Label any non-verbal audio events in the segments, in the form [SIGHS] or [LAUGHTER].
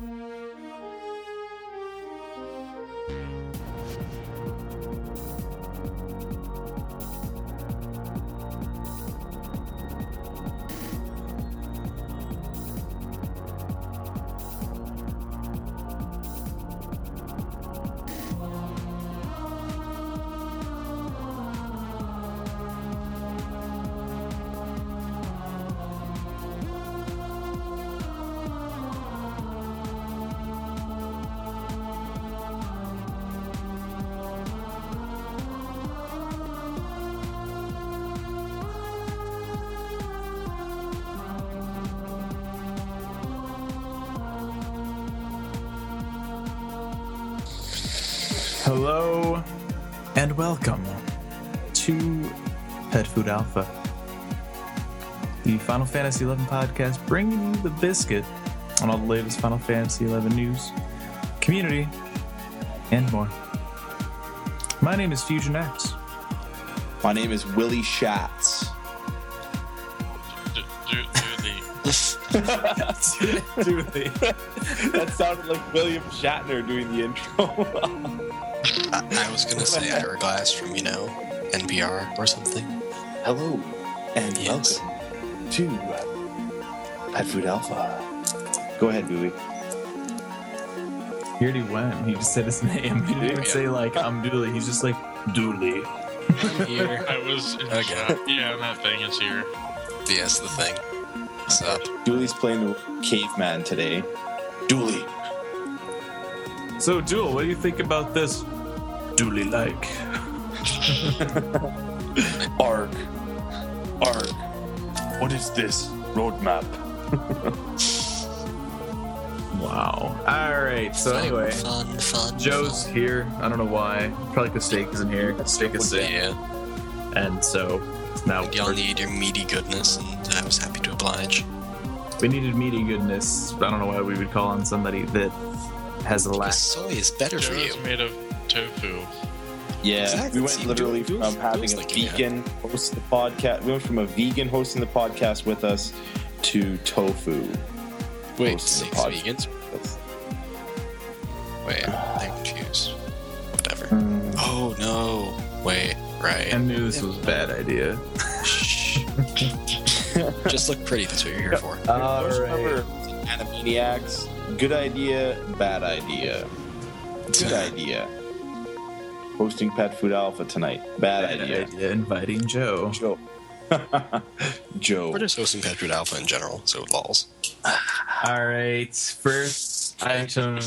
Música Hello and welcome to Pet Food Alpha, the Final Fantasy XI podcast, bringing you the biscuit on all the latest Final Fantasy XI news, community, and more. My name is Fusion X. My name is Willie Schatz. Do, do, do the [LAUGHS] Duly. that sounded like William Shatner doing the intro. [LAUGHS] I, I was gonna say Hourglass from, you know, NPR or something. Hello and Yes. welcome to uh, Pet Food Alpha. Go ahead, Bowie. He already went. He just said his [LAUGHS] name. He didn't even say, like, I'm Dooley. He's just like, Dooley. I'm here. I was in Okay. Yeah, that thing is here. yes, the thing. What's up? Dooley's playing the caveman today. Dooley. So, Duel, what do you think about this Dooley like? [LAUGHS] Arg. Arg. What is this roadmap? [LAUGHS] Wow. All right. So, Fun, anyway, fun, fun. Joe's fun. here. I don't know why. Probably because Steak isn't here. Steak is sick. Yeah, And so now y'all need your meaty goodness, and I was happy to oblige. we needed meaty goodness. I don't know why we would call on somebody that has a Because lack. soy is better for Joe's you. made of tofu. Yeah, Exactly. we went See, literally Dooley- from having a thinking, yeah. vegan host the podcast. We went from a vegan hosting the podcast with us to tofu. Wait, hosting six podcast vegans? Wait, I'm confused. Whatever. Mm. Oh no! Wait, right. I knew this was a bad idea. Shh. Just look pretty. That's what you're here for. [LAUGHS] All Don't right. remember Animaniacs? Good idea, bad idea. Good [LAUGHS] idea. Hosting Pet Food Alpha tonight. Bad idea. Inviting Joe. Joe. [LAUGHS] Joe. We're just hosting Pet Food Alpha in general, so it lols. All right. First item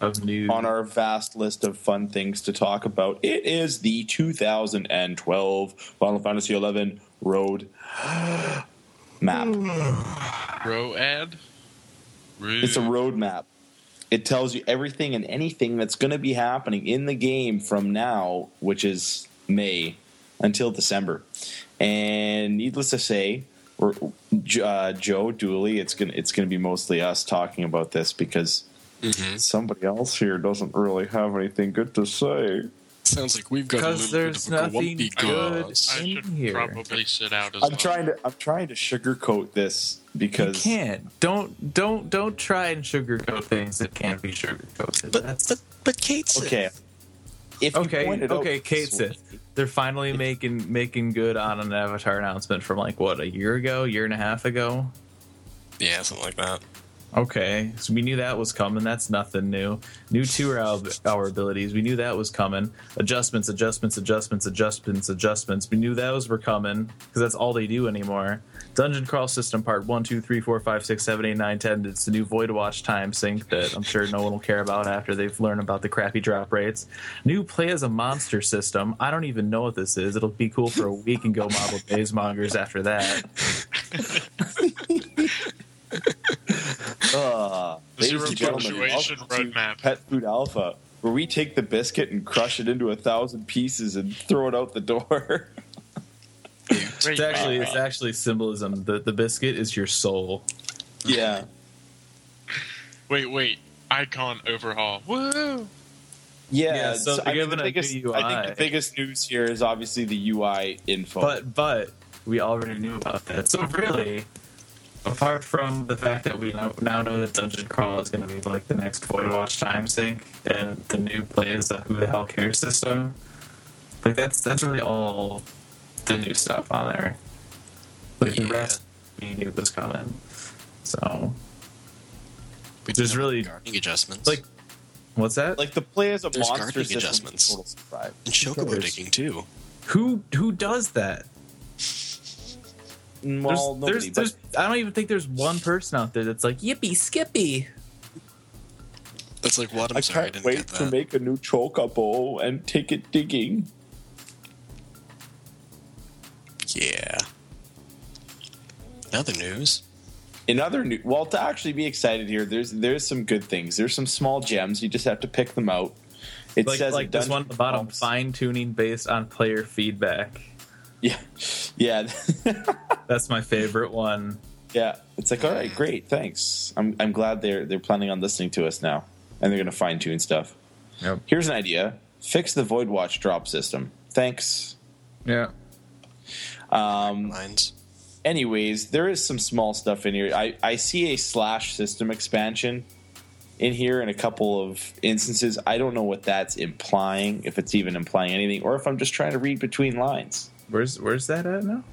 of news. On our vast list of fun things to talk about, it is the 2012 Final Fantasy XI Road [GASPS] map. Road ad? It's a road map. It tells you everything and anything that's going to be happening in the game from now, which is May, until December. And needless to say, we're, uh, Joe Dooley, it's gonna it's gonna be mostly us talking about this because Mm-hmm. somebody else here doesn't really have anything good to say. Sounds like we've got a Because little there's bit of a nothing grumpy good. goss. I in should here. probably sit out as I'm well. trying to I'm trying to sugarcoat this You because can't. Don't don't don't try and sugarcoat things that can't be sugarcoated. But That's but but Kate said okay. If you okay. point out Okay, Kate this said way- they're finally making making good on an Avatar announcement from like what a year ago, year and a half ago. yeah, something like that. Okay, so we knew that was coming. That's nothing new. New two hour abilities. We knew that was coming. Adjustments, adjustments, adjustments, adjustments, adjustments. We knew those were coming because that's all they do anymore. Dungeon crawl system part one, two, three, four, five, six, seven, eight, nine, ten. It's the new Void Watch time sync that I'm sure no one will care about after they've learned about the crappy drop rates. New play as a monster system. I don't even know what this is. It'll be cool for a week and go model days mongers after that. [LAUGHS] [LAUGHS] Uh, Zero ladies and gentlemen, punctuation welcome to roadmap. Pet Food Alpha, where we take the biscuit and crush it into a thousand pieces and throw it out the door. [LAUGHS] It's actually it's actually symbolism. The the biscuit is your soul. yeah. Wait, wait. Icon overhaul. Woo! Yeah, Yeah, so so they're I, mean, the a biggest, new I think the biggest news here is obviously the UI info. But but we already knew about that. So really, apart from the fact that we now, now know that Dungeon Crawl is going to be like the next Void Watch time sync and the new play is the Who the Hell Cares system, like that's that's really all the new stuff on there. Like the rest we knew was coming. So We There's really- guarding adjustments. like what's that? Like the play as a There's monster guarding system adjustments. total surprise. and chocobo digging too. who who does that? Well, There's, nobody, there's, but there's, I don't even think there's one person out there that's like yippee skippy. That's like what? I'm I sorry, I can't didn't wait get to make a new chocobo and take it digging. Yeah. Another news. In other new, well, to actually be excited here, there's there's some good things. There's some small gems. You just have to pick them out. It Like, says like in this one at the bottom, fine tuning based on player feedback. Yeah, yeah, [LAUGHS] That's my favorite one. yeah. It's like, all right, great, thanks. I'm I'm glad they're they're planning on listening to us now, and they're going to fine tune stuff. Yep. Here's an idea: fix the Void Watch drop system. Thanks. Yeah. Um, Lines. anyways, there is some small stuff in here. I, I see a slash system expansion in here in a couple of instances. I don't know what that's implying, if it's even implying anything, or if I'm just trying to read between lines. Where's where's that at now?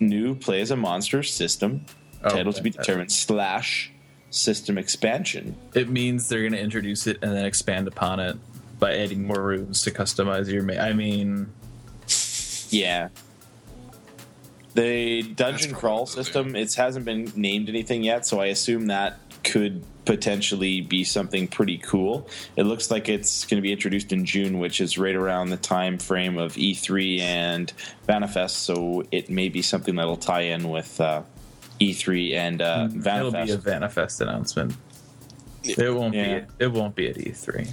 New play as a monster system, Oh, title to be determined, slash system expansion. It means they're going to introduce it and then expand upon it by adding more rooms to customize your. Ma- I mean, Yeah. The dungeon crawl system, it hasn't been named anything yet, so I assume that could potentially be something pretty cool. It looks like it's going to be introduced in June, which is right around the time frame of E3 and Vanifest, so it may be something that'll tie in with uh, E3 and uh, it'll be a Vanifest. Vanifest announcement. It won't Yeah. be. It won't be at E E3.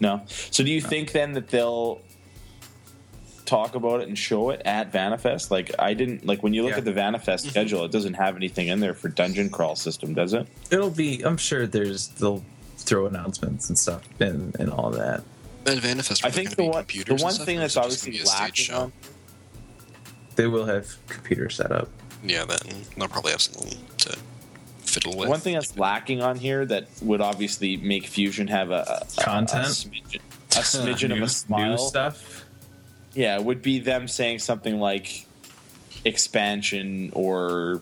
No. So do you think then that they'll talk about it and show it at Vanifest? Like I didn't like when you look Yeah. at the Vanifest mm-hmm. schedule, it doesn't have anything in there for dungeon crawl system, does it? It'll be. I'm sure there's. They'll throw announcements and stuff and and all that. At Vanifest, I think the one the one stuff, thing that's obviously gonna be a stage lacking show? on They will have computer set up. Yeah, then they'll probably have something to fiddle with. one thing that's lacking on here that would obviously make Fusion have a, a Content? a smidgen, a smidgen new, [LAUGHS] of a smile. new stuff. Yeah, it would be them saying something like expansion or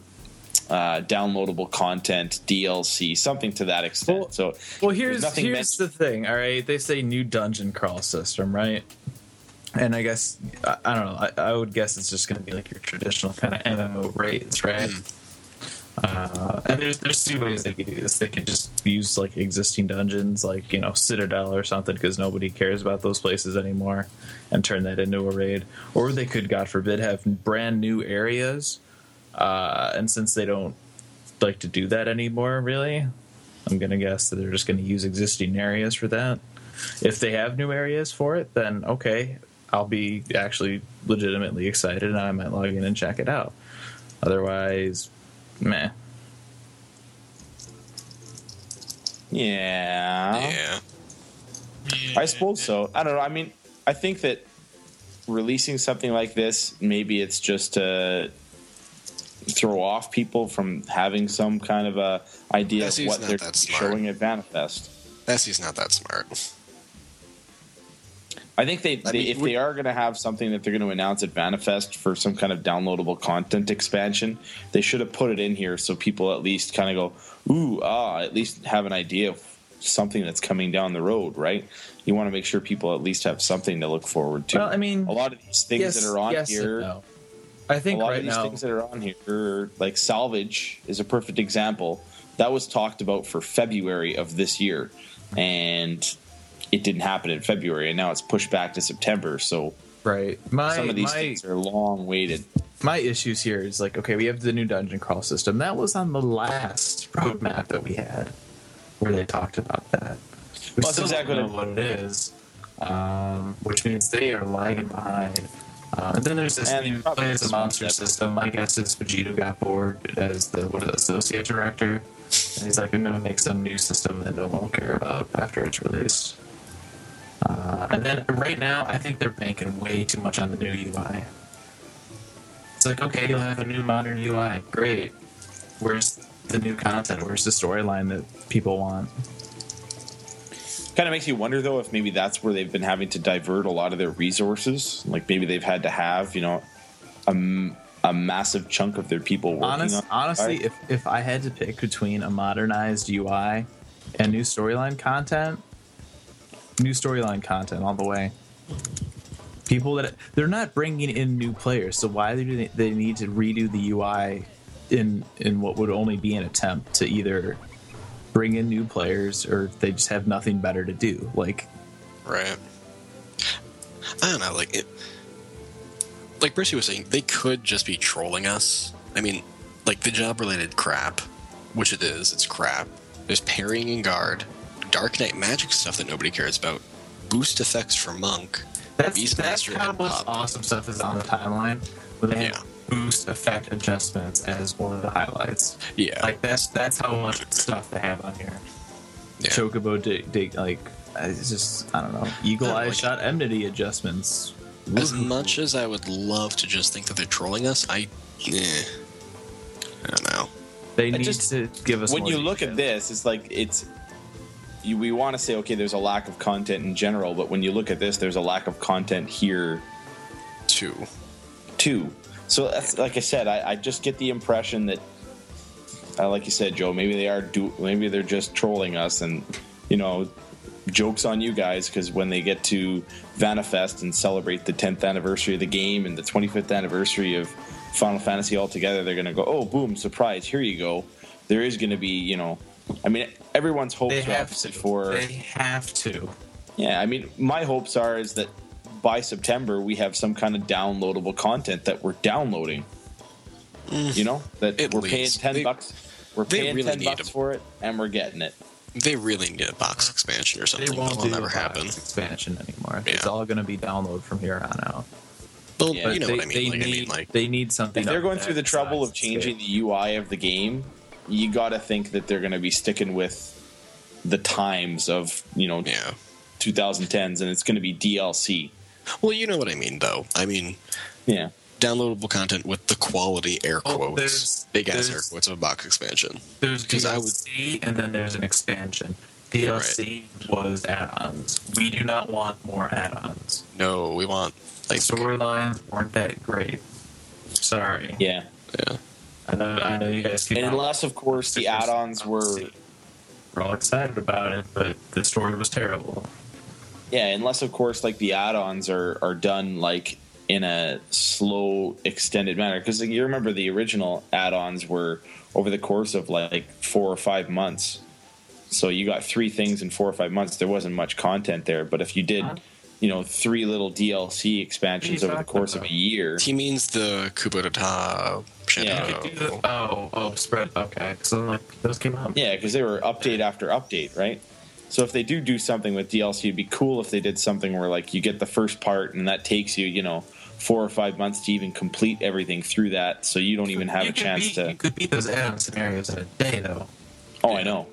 uh, downloadable content, DLC, something to that extent. Well- so Well, here's here's the thing. All right, they say new dungeon crawl system, right? And I guess I, I don't know. I, I would guess it's just going to be like your traditional kind of MMO raids, right? Uh, and there's there's two ways they could do this. They could just use like existing dungeons, like you know Citadel or something, because nobody cares about those places anymore, and turn that into a raid. Or they could, God forbid, have brand new areas. Uh, and since they don't like to do that anymore, really, I'm gonna guess that they're just gonna use existing areas for that. If they have new areas for it, then okay, I'll be actually legitimately excited, and I might log in and check it out. Otherwise, meh. yeah, yeah. I suppose so. I don't know. I mean, I think that releasing something like this, maybe it's just to throw off people from having some kind of a idea Yeah, of what they're showing at Vanifest. That's not that smart. I think they, I they mean, if would- they are going to have something that they're going to announce at Vanifest for some kind of downloadable content expansion, they should have put it in here so people at least kind of go, ooh, ah, at least have an idea of something that's coming down the road, right? You want to make sure people at least have something to look forward to. Well, I mean, a lot of these things yes, that are on yes here, no. I think a lot right of these now, things that are on here, like salvage, is a perfect example. That was talked about for February of this year, and it didn't happen in February, and now it's pushed back to September. So right? My some of these my things are long waited. my issues here is like okay we have the new dungeon crawl system that was on the last roadmap that we had where they talked about that we Well, still exactly don't know what it is um, which means they are lagging behind um, and then there's this And new play as a monster system my guess is Vegeta got bored as the what associate director and he's like I'm gonna make some new system that no one will care about after it's released uh, and then right now I think they're banking way too much on the new UI it's like, okay, you'll have a new modern UI. Great. where's the new content? Where's the storyline that people want? Kind of makes you wonder though if maybe that's where they've been having to divert a lot of their resources. Like maybe they've had to have you know a, a massive chunk of their people working Honest, on. honestly, if if I had to pick between a modernized UI and new storyline content, new storyline content all the way. People that they're not bringing in new players, so why do they, they need to redo the UI in in what would only be an attempt to either bring in new players or they just have nothing better to do? Like Right. I don't know, like it like Brittany was saying, they could just be trolling us. I mean, like the job related crap, which it is, it's crap. There's parrying and guard, Dark Knight magic stuff that nobody cares about, boost effects for Monk. That's Beastmaster that's how and much awesome stuff is on the timeline. Where they have Yeah. boost effect adjustments as one of the highlights. Yeah. Like that's that's how much stuff they have on here. Yeah. Chocobo dig, dig like it's just I don't know. Eagle eye like- shot enmity adjustments. As Woohoo. much as I would love to just think that they're trolling us, I eh, I don't know. they I need just- to give us when more you look detail. at this, it's like it's. You, we want to say okay, there's a lack of content in general, but when you look at this, there's a lack of content here Two. too. So that's like I said, I, I just get the impression that, uh, like you said, Joe, maybe they are do, maybe they're just trolling us, and you know, jokes on you guys because when they get to Vanifest and celebrate the 10th anniversary of the game and the 25th anniversary of Final Fantasy altogether, they're gonna go, oh, boom, surprise, here you go. There is gonna be, you know, I mean, everyone's hopes they are have to. for They have to. yeah, I mean, my hopes are is that by September we have some kind of downloadable content that we're downloading. Mm. You know that At we're paying ten They- bucks. We're paying really ten bucks them. for it, and we're getting it. They really need a box expansion or something. They something. won't That will do never a box happen. expansion anymore. It's all going to be download from here on out. Well, Yeah. you know they, what I mean. They Like, need, I mean, like, they need something. If they're going through the trouble of changing the UI of the game, you got to think that they're going to be sticking with the times of you know yeah. 2010s, and it's going to be DLC. Well, you know what I mean, though. I mean, Yeah, downloadable content with the quality air Oh, quotes, there's- big ass air quotes of a box expansion. There's 'Cause I would- DLC and then there's an expansion. DLC was add-ons. We do not want more add-ons. No, we want like Storylines weren't that great. Sorry. yeah. yeah. I know. I know you guys keep And unless, of course, the add-ons were We're all excited about it, but the story was terrible. Yeah, unless of course like the add-ons are are done like in a slow extended manner because you remember the original add-ons were over the course of like 4 or 5 months. So you got three things in 4 or 5 months. There wasn't much content there, but if you did, uh-huh. You know, three little DLC expansions What over the talking course of a year. He means the Kubota Yeah. Shadow. Do the- oh, oh, spread. Okay, so like those came out. Yeah, because they were update after update, right? So if they do do something with DLC, it'd be cool if they did something where like you get the first part and that takes you, you know, four or five months to even complete everything through that, so you don't even have You a chance beat, to. You could beat those add-on scenarios in a day, though. Oh, I know.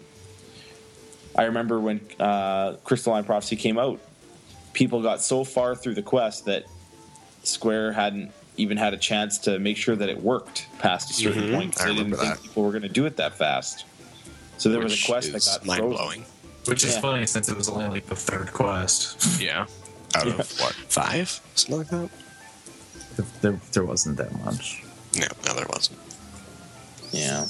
I remember when uh, Crystalline Prophecy came out, people got so far through the quest that Square hadn't even had a chance to make sure that it worked past a certain Mhm, point. 'cause I They didn't remember think that. people were going to do it that fast. So there was a quest that got mind frozen. blowing. Which is Yeah. funny since it was only like the third quest. [LAUGHS] Yeah. Out of what? Five? Something like that? there, there wasn't that much. No, no, there wasn't. Yeah.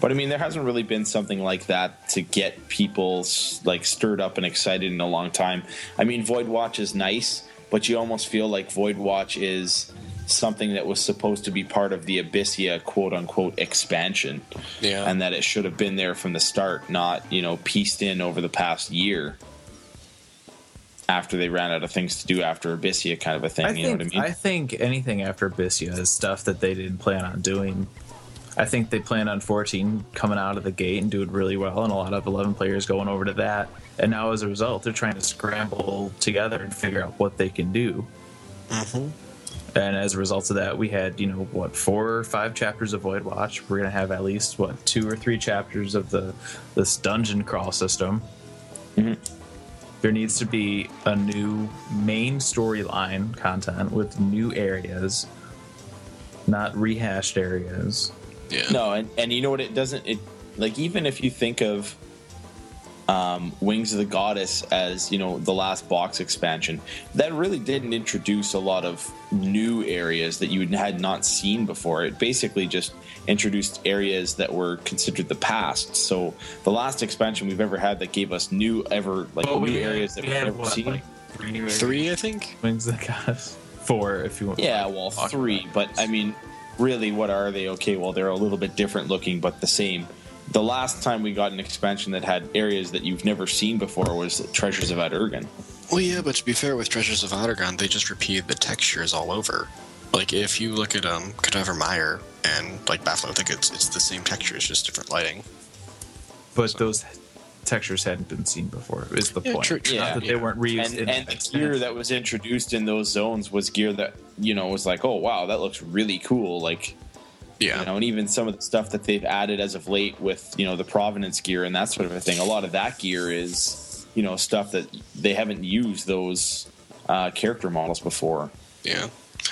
But I mean, there hasn't really been something like that to get people like stirred up and excited in a long time. I mean, Void Watch is nice, but you almost feel like Void Watch is something that was supposed to be part of the Abyssea quote unquote expansion, Yeah. and that it should have been there from the start, not you know pieced in over the past year after they ran out of things to do after Abyssea, kind of a thing. I you think know what I mean? think anything after Abyssea is stuff that they didn't plan on doing. I think they plan on 14 coming out of the gate and doing really well, and a lot of 11 players going over to that. And now, as a result, they're trying to scramble together and figure out what they can do. Mm-hmm. And as a result of that, we had, you know, what, four or five chapters of Void Watch. We're going to have at least, what, two or three chapters of the this dungeon crawl system. There needs to be a new main storyline content with new areas, not rehashed areas. Yeah. No, and, and you know what? It doesn't. It like even if you think of um, Wings of the Goddess as you know the last box expansion, that really didn't introduce a lot of new areas that you had not seen before. It basically just introduced areas that were considered the past. So the last expansion we've ever had that gave us new ever like Well, new we areas that we we've had, never what, seen. like, three? Three, I think. Wings of the Goddess. Four, if you want. Yeah, well, three, but. I mean, really, what are they? Okay, well, they're a little bit different looking, but the same. The last time we got an expansion that had areas that you've never seen before was Treasures of Aht Urhgan. Well, yeah, but to be fair, with Treasures of Aht Urhgan, they just repeated the textures all over. Like if you look at um Caedarva Mire and like Bhaflau Thickets, it's the same texture, it's just different lighting. but those textures hadn't been seen before. Is the Yeah, point? true, true. Not that Yeah. they weren't reused. And, in and the the gear that was introduced in those zones was gear that you know was like, oh wow, that looks really cool. Like Yeah. you know, and even some of the stuff that they've added as of late with you know the provenance gear and that sort of a thing. A lot of that gear is you know stuff that they haven't used those uh, character models before. Yeah.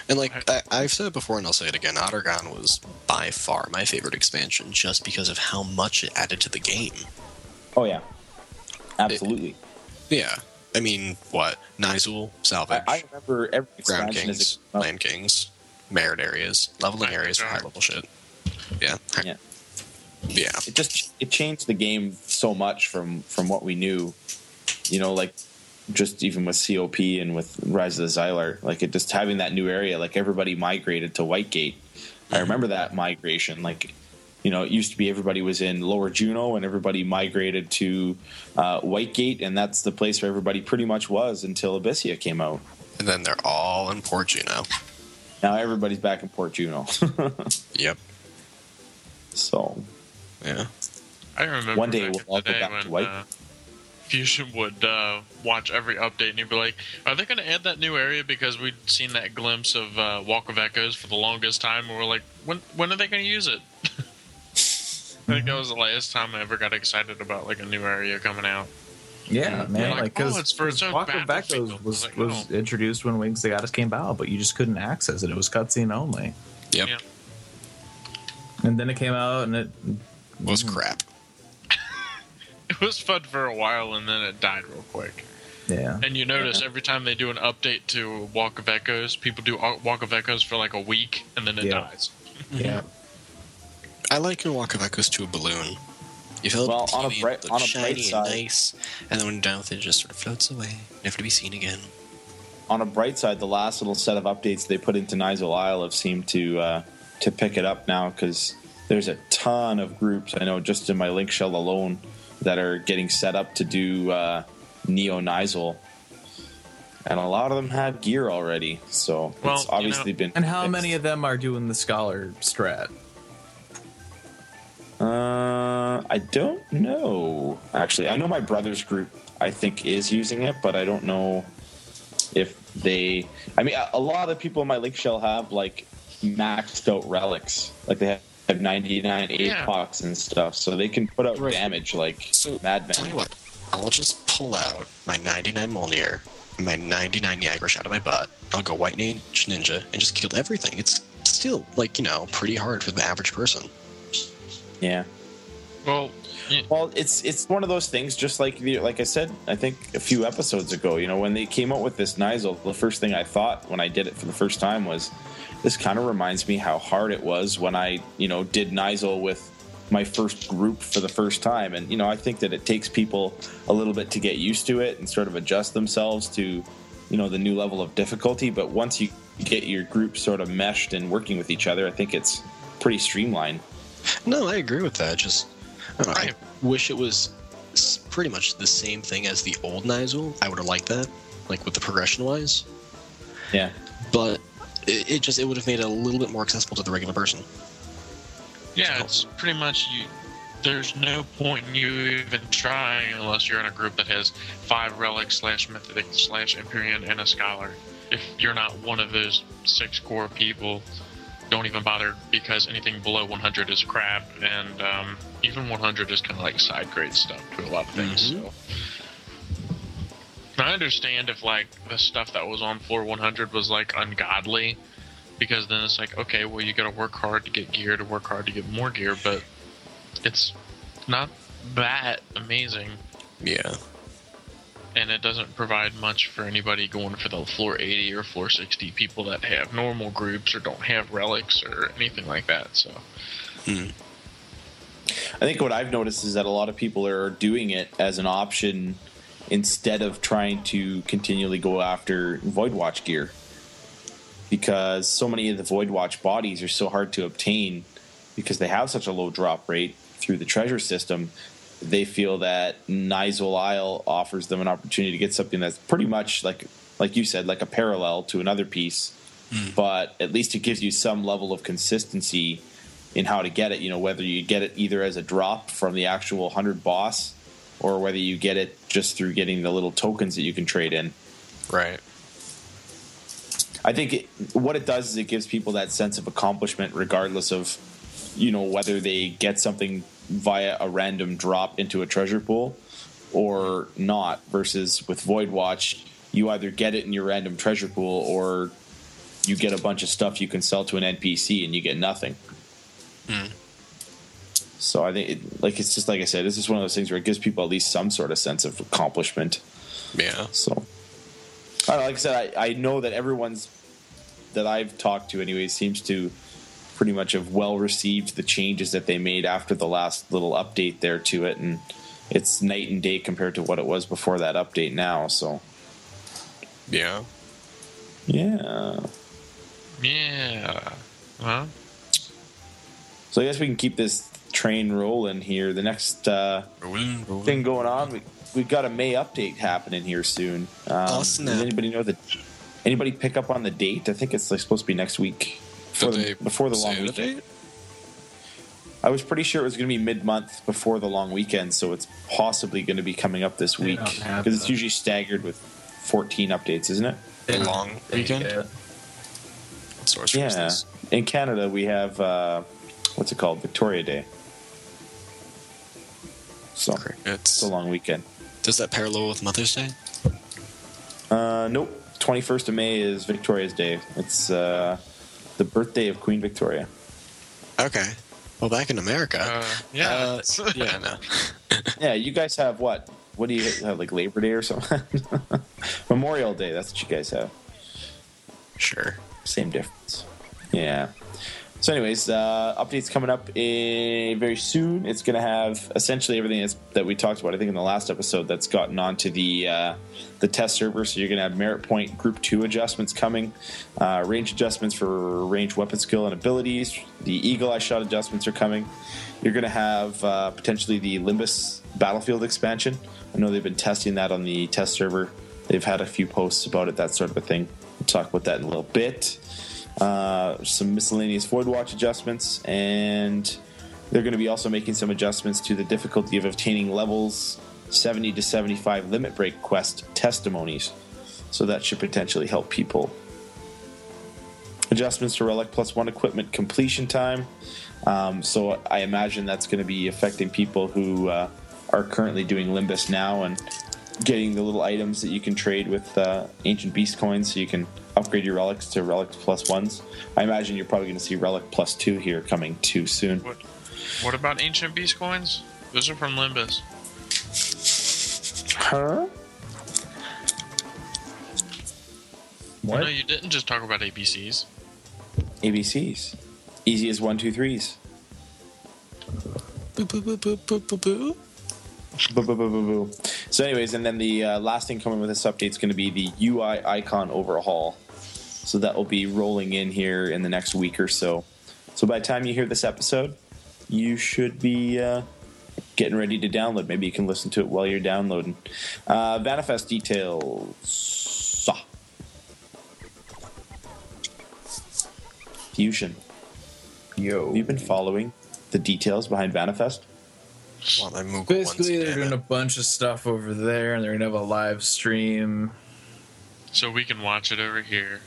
And like I, I've said it before, and I'll say it again, Aht Urhgan was by far my favorite expansion, just because of how much it added to the game. Oh yeah, absolutely. Yeah. I mean, what? Nyzul, Salvage, I, I remember every Ground expansion as Kings, it came. Land Kings, Merit areas, leveling areas for high level shit. Yeah. Yeah. Yeah. it just it changed the game so much from from what we knew you know like just even with cop and with rise of the zilart like it just having that new area like everybody migrated to whitegate i mm-hmm. remember that migration like you know it used to be everybody was in lower jeuno and everybody migrated to uh, whitegate and that's the place where everybody pretty much was until abyssea came out And then they're all in Port Jeuno. now everybody's back in port jeuno [LAUGHS] Yep. so Yeah. I remember One day back we'll all go day back to when, white. uh, Fusion would uh, watch every update and he'd be like, "Are they going to add that new area?" Because we'd seen that glimpse of uh, Walk of Echoes for the longest time, and we're like, "When when are they going to use it?" I think that was the last time I ever got excited about like a new area coming out. Yeah, Yeah, man. like, Like, because oh, it's for its own Walk of. Echoes was, was like, was oh. introduced when Wings of the Goddess came out, but you just couldn't access it. It was cutscene only. Yep. Yeah. And then it came out, and it Was crap. [LAUGHS] It was fun for a while, and then it died real quick. yeah. And you notice every time they do an update to Walk of Echoes, people do Walk of Echoes for like a week, and then it Yeah. dies. Yeah. [LAUGHS] I like when Walk of Echoes to a balloon. You feel Well, it on a bright- on a shiny bright and side- nice, and then when you're done with it, it just sort of floats away, never to be seen again. on a bright side, the last little set of updates they put into Nyzul Isle have seemed to uh, to pick it up now because there's a ton of groups I know just in my link shell alone that are getting set up to do uh, Neo Nyzul, and a lot of them have gear already. So Well, it's you obviously know- been. And how fixed. many of them are doing the scholar strat? Uh, I don't know. Actually, I know my brother's group. I think is using it, but I don't know if they. I mean, a, a lot of people in my link shell have like maxed out relics, like they have. Have 99 Yeah. APOCs and stuff, so they can put out Right. damage like So, madmen. Tell you what, I'll just pull out my 99 Molnir, my 99 Niagara out of my butt. I'll go White Ninja Ninja and just kill everything. It's still, like, you know, pretty hard for the average person. Yeah. Well, yeah, Well, it's it's one of those things. Just like the, like I said, I think a few episodes ago. You know, when they came out with this Nyzul, the first thing I thought when I did it for the first time was, this kind of reminds me how hard it was when I you know did Nyzul with my first group for the first time. And you know, I think that it takes people a little bit to get used to it and sort of adjust themselves to you know the new level of difficulty. But once you get your group sort of meshed and working with each other, I think it's pretty streamlined. No, I agree with that. Just, I, don't know, I wish it was pretty much the same thing as the old Nyzul. I would have liked that, like with the progression wise. Yeah. But it, it just, it would have made it a little bit more accessible to the regular person. yeah, it's pretty much you. There's no point in you even trying unless you're in a group that has five relics slash mythic slash Empyrean and a scholar. If you're not one of those six core people, don't even bother because anything below 100 is crap, and um, even 100 is kind of like side grade stuff to a lot of things. Mhm. So. I understand if like the stuff that was on floor 100 was like ungodly, because then it's like, okay, well, you got to work hard to get gear, to work hard to get more gear, but it's not that amazing. Yeah. And it doesn't provide much for anybody going for the floor 80 or floor 60 people that have normal groups or don't have relics or anything like that. So, Hmm. I think what I've noticed is that a lot of people are doing it as an option instead of trying to continually go after Void Watch gear. Because so many of the Void Watch bodies are so hard to obtain because they have such a low drop rate through the treasure system. They feel that Nyzul Isle offers them an opportunity to get something that's pretty much like, like you said, like a parallel to another piece, hmm. but at least it gives you some level of consistency in how to get it. You know, whether you get it either as a drop from the actual hundred boss, or whether you get it just through getting the little tokens that you can trade in. Right. I think it, what it does is it gives people that sense of accomplishment, regardless of you know whether they get something via a random drop into a treasure pool or not. Versus with Void Watch, you either get it in your random treasure pool or you get a bunch of stuff you can sell to an NPC and you get nothing. Mm. So I think, it, like it's just like I said, it's just one of those things where it gives people at least some sort of sense of accomplishment. Yeah. So, I know, like I said, I, I know that everyone's that I've talked to, anyway, seems to pretty much have well received the changes that they made after the last little update there to it, and it's night and day compared to what it was before that update now. So, Yeah. yeah. yeah. Well, So I guess we can keep this train rolling here. The next uh, Rolling, rolling. thing going on, we we've got a May update happening here soon. Um, Oh, snap. Does anybody know the? Anybody pick up on the date? I think it's like supposed to be next week. Before Did the, before the long say the weekend. I was pretty sure it was going to be mid month before the long weekend, so it's possibly going to be coming up this They week because it's usually staggered with 14 updates, isn't it? A long weekend? Yeah. Source Yeah. In Canada, we have uh, what's it called, Victoria Day. So it's It's, a long weekend. does that parallel with Mother's Day? Uh, nope. 21st of May is Victoria's Day. It's uh, the birthday of Queen Victoria. Okay. Well, back in America. uh, yeah. Uh, [LAUGHS] yeah, no. [LAUGHS] Yeah, you guys have what? What do you have, like Labor Day or something? [LAUGHS] Memorial Day. That's what you guys have. Sure. Same difference. Yeah. So, anyways, uh, updates coming up very soon. It's going to have essentially everything that we talked about. I think in the last episode that's gotten onto the uh, the test server. So you're going to have merit point group two adjustments coming, uh, range adjustments for range weapon skill and abilities. The eagle eye shot adjustments are coming. You're going to have uh, potentially the Limbus battlefield expansion. I know they've been testing that on the test server. They've had a few posts about it, that sort of a thing. We'll talk about that in a little bit uh, some miscellaneous void watch adjustments, and they're going to be also making some adjustments to the difficulty of obtaining levels 70 to 75 limit break quest testimonies. So that should potentially help people. Adjustments to Relic Plus One equipment completion time. Um, so I imagine that's going to be affecting people who uh, are currently doing Limbus now and getting the little items that you can trade with uh, ancient beast coins so you can upgrade your relics to relics plus ones i imagine you're probably going to see relic plus two here coming too soon What, what about ancient beast coins? Those are from Limbus. huh What? No, you didn't just talk about ABCs. abcs easy as one two threes Boo, boo, boo, boo, boo, boo, boo. Boo, boo, boo, boo, boo. so anyways and then the uh, last thing coming with this update is going to be the ui icon overhaul so that will be rolling in here in the next week or so. So by the time you hear this episode you should be uh, getting ready to download. Maybe you can listen to it while you're downloading. Uh, manifest details. Fusion. Yo. have you been following the details behind manifest Well, Basically, once, they're damn doing a bunch of stuff over there, and they're gonna have a live stream. So we can watch it over here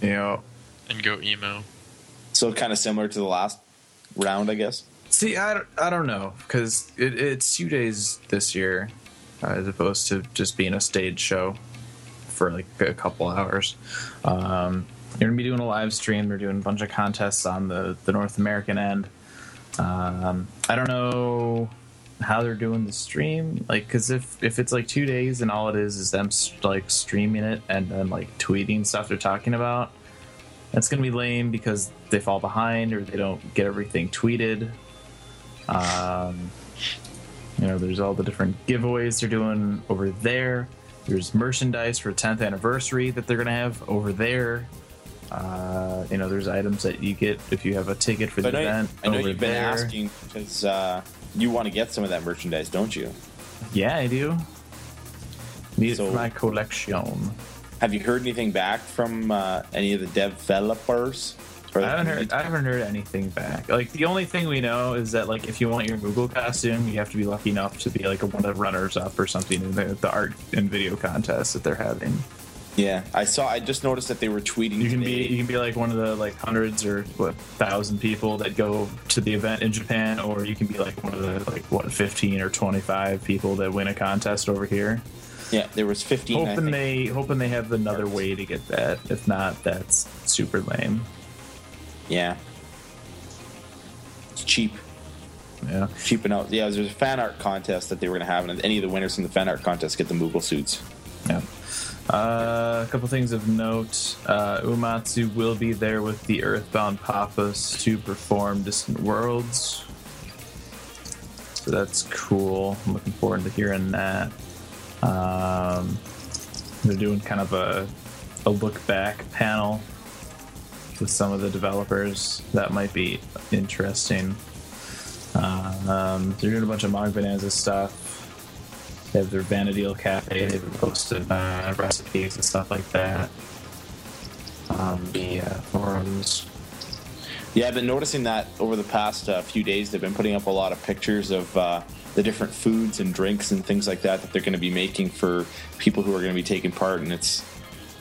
You know, and go emo. so kind of similar to the last round i guess see, I don't, I don't know because it, it's two days this year, uh, as opposed to just being a stage show for like a couple hours. Um, You're gonna be doing a live stream. They're doing a bunch of contests on the the North American end. Um, I don't know how they're doing the stream, like, because if if it's like two days and all it is is them like streaming it and then like tweeting stuff they're talking about, that's gonna be lame because they fall behind or they don't get everything tweeted. Um, you know, there's all the different giveaways they're doing over there. There's merchandise for 10th anniversary that they're gonna have over there. Uh, you know, there's items that you get if you have a ticket for the I know, event. I know you've been asking because uh, you want to get some of that merchandise, don't you? Yeah, I do. Need So- my collection. Have you heard anything back from uh, any of the developers? I haven't heard. I haven't heard anything back. Like the only thing we know is that like if you want your Moogle costume, you have to be lucky enough to be like one of the runners up or something in the, the art and video contest that they're having. Yeah, I saw. I just noticed that they were tweeting. You can today. be you can be like one of the like hundreds or what thousand people that go to the event in Japan, or you can be like one of the like what fifteen or twenty five people that win a contest over here. Yeah, there was fifteen. I Hoping they hoping they have another way to get that. If not, that's super lame. Yeah, it's cheap, Yeah. cheaping out. Yeah, there's a fan art contest that they were going to have, and any of the winners from the fan art contest get the Moogle suits. Yeah. Uh, a couple things of note. Uh, Uematsu will be there with the Earthbound Papas to perform Distant Worlds. So that's cool. I'm looking forward to hearing that. Um, they're doing kind of a, a look back panel with some of the developers. That might be interesting. Uh, um, they're doing a bunch of Mog Bonanza stuff. They have their Vana'diel Cafe. They've posted uh, recipes and stuff like that on the uh, forums. Yeah, I've been noticing that over the past uh, few days. They've been putting up a lot of pictures of uh, the different foods and drinks and things like that that they're going to be making for people who are going to be taking part. And it's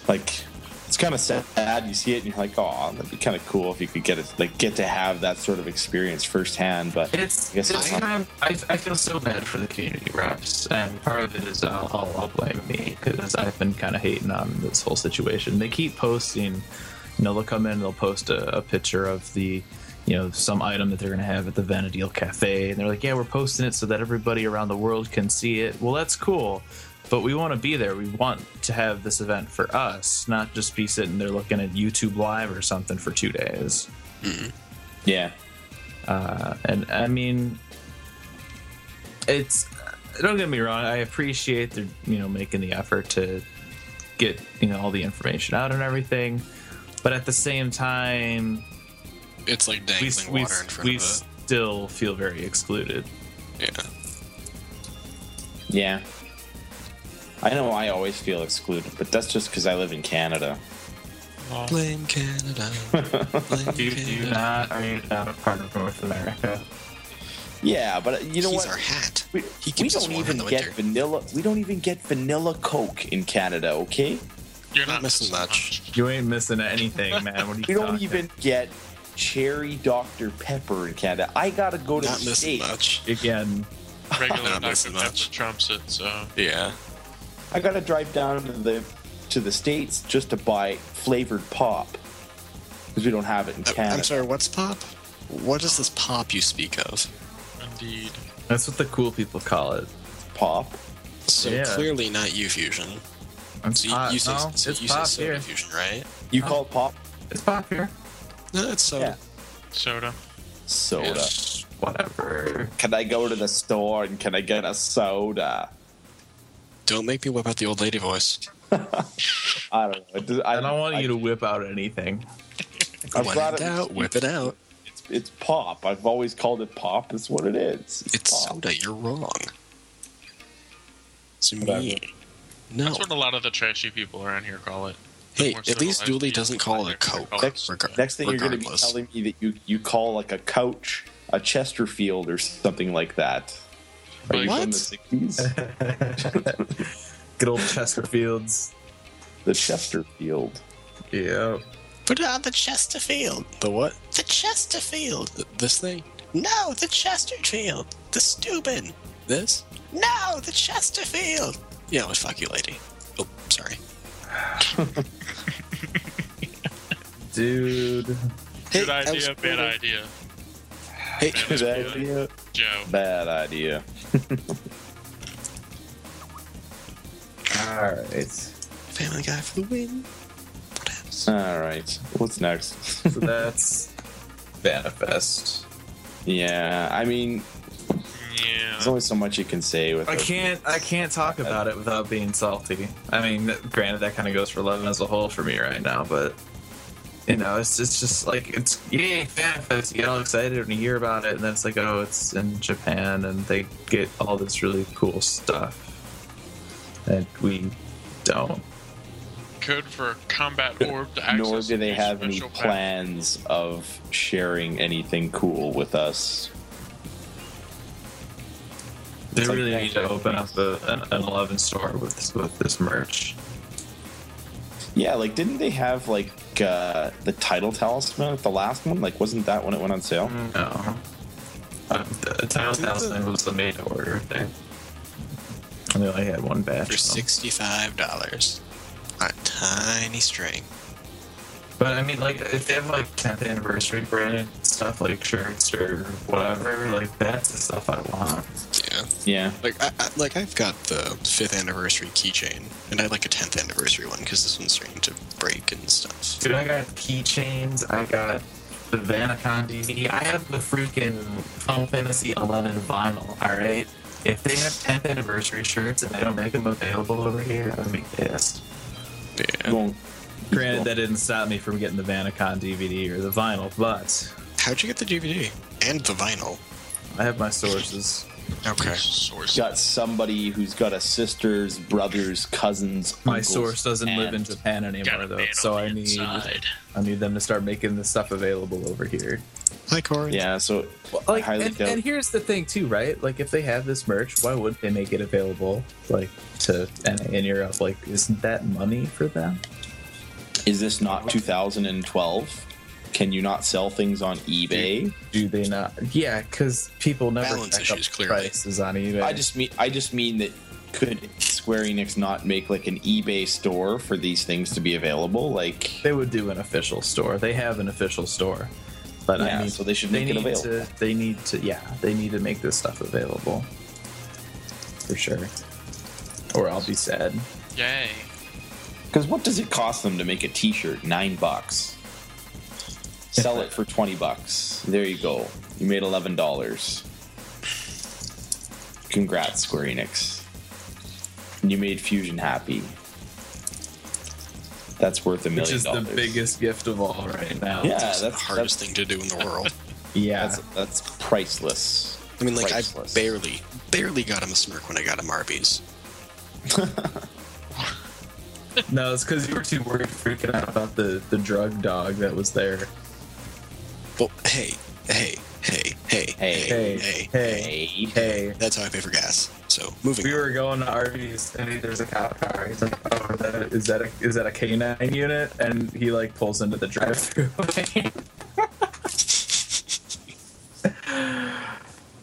like it's kind of sad. You see it and you're like, oh, that'd be kind of cool if you could get it, like get to have that sort of experience firsthand. But It's, I guess it's it's not- kind of, I, I feel so bad for the community reps, and part of it is uh, I'll, I'll blame me because I've been kind of hating on this whole situation. They keep posting, you know, they'll come in and they'll post a, a picture of the, you know, some item that they're going to have at the Vana'diel Cafe, and they're like, yeah, we're posting it so that everybody around the world can see it. Well, that's cool. But we want to be there. We want to have this event for us, not just be sitting there looking at YouTube Live or something for two days. yeah, Uh, and I mean, it's don't get me wrong. I appreciate they're you know making the effort to get you know all the information out and everything, but at the same time, It's like we dangling we, water in front we of still feel very excluded. yeah. yeah. I know I always feel excluded, but that's just because I live in Canada. Well, Blame Canada. Blame [LAUGHS] Do you, do you Canada. not? Are you not a part of North America? Yeah, but uh, you know He's what? our hat. We, He we keeps us don't even get winter. vanilla. We don't even get vanilla Coke in Canada. Okay, you're Not not missing missing much. You ain't missing anything, [LAUGHS] man. What are you we don't talking? even get cherry Dr Pepper in Canada. I gotta go to Not the missing states. much. again. [LAUGHS] Regular Not Dr. Pepper much. trumps it, so Yeah. I gotta drive down to the to the states just to buy flavored pop because we don't have it in Canada. I'm sorry, what's pop? What is this pop you speak of? indeed. That's what the cool people call it. Pop. So Yeah. clearly not U Fusion. It's So you, pop. you say, no, so it's you pop say here. Fusion, right? You Oh. call it oh. pop It's pop here. No, it's soda. Yeah. Soda. soda. Yeah. Whatever. Can I go to the store and can I get a soda? Don't make me whip out the old lady voice. [LAUGHS] I don't know. Does- I don't want you to whip out anything. I'm when glad in it- out, whip it out. It's, it's pop. I've always called it pop. It's what it is. It's pop. soda. You're wrong. It's Whatever. me. No. That's what a lot of the trashy people around here call it. Hey, at least civilized Dooley doesn't call it a call Coke. Next, Regar- next thing you're going to be telling me that you, you call like a couch a Chesterfield or something like that. Are you What? from the 60s? [LAUGHS] Good old Chesterfields. the Chesterfield. Yeah. Put it on the Chesterfield. The what? The Chesterfield. Th- this thing? No, the Chesterfield. The stupid. This? No, the Chesterfield. Yeah, well, fuck you, lady. Oh, sorry. [LAUGHS] dude. Good I was idea, bad idea. Hey, Good idea. Joe. Bad idea. All right. Family Guy for the win. What else? All right. What's next? So [LAUGHS] that's Manifest. yeah, I mean, Yeah. there's only so much you can say with. I can't. I can't talk about it without being salty. I mean, granted, that kind of goes for Eleven as a whole for me right now, but you know, it's it's just like it's yay Vana'fest. You get all excited when you hear about it, and then it's like, oh, it's in Japan, and they get all this really cool stuff, and we don't. Code for combat orb to access. Nor do they have any special pack. plans of sharing anything cool with us. They It's really that. need to open up a, an, an Eleven store with with this merch. Yeah, like didn't they have like uh, the Tidal Talisman at the last one? Like, wasn't that when it went on sale? No. Uh, the Tidal Talisman was the made to order thing. And they only had one batch. For sixty-five dollars, a tiny string. But I mean, like, if they have like 10th anniversary branded stuff, like shirts or whatever, like that's the stuff I want. Yeah, Yeah. like I, I, like I've got the fifth anniversary keychain, and I like a tenth anniversary one because this one's starting to break and stuff. Dude, I got keychains. I got the Vanicon DVD. I have the freaking Final Fantasy 11 vinyl. All right. If they have 10th anniversary shirts and they don't make them available over here, I'm gonna be pissed. Yeah. Well, Granted, that didn't stop me from getting the Vanicon DVD or the vinyl, but How'd you get the DVD and the vinyl? I have my sources. Okay. Source. got somebody who's got a sister's, brother's, cousin's. My uncle's source doesn't live in. Japan anymore, though, so I need inside. I need them to start making this stuff available over here. Hi, Corey. Yeah, so Like, highly and, doubt- and here's the thing too, right? Like, if they have this merch, why wouldn't they make it available, like, to NA in Europe? Like, isn't that money for them? is this not 2012? Can you not sell things on eBay? Do they not? Yeah, because people never Balance check up clearly. prices on eBay. I just mean I just mean that could Square Enix not make like an eBay store for these things to be available? Like they would do an official store. They have an official store, but Yeah, I mean, so they should they make it need available. To, they need to, yeah, they need to make this stuff available for sure, or I'll be sad. Yay. Because what does it cost them to make a T-shirt? Nine bucks. Sell it for twenty bucks. There you go. You made eleven dollars. Congrats, Square Enix. And you made Fusion happy. That's worth a million Which million is the dollars. biggest gift of all right now. Yeah, That's, that's the hardest that's, thing to do in the world. [LAUGHS] yeah. That's that's priceless. I mean, like, Priceless. I barely, barely got him a smirk when I got him Arby's. [LAUGHS] No, it's because you were too worried freaking out about the, the drug dog that was there. Well, hey, hey, hey, hey, Hey. Hey, hey. hey, Hey, hey. That's how I pay for gas. So, moving We on. were going to Arby's and there's a cop car. He's like, "Oh, is that a, is that a is that a canine unit?" And he like pulls into the drive-through. [LAUGHS]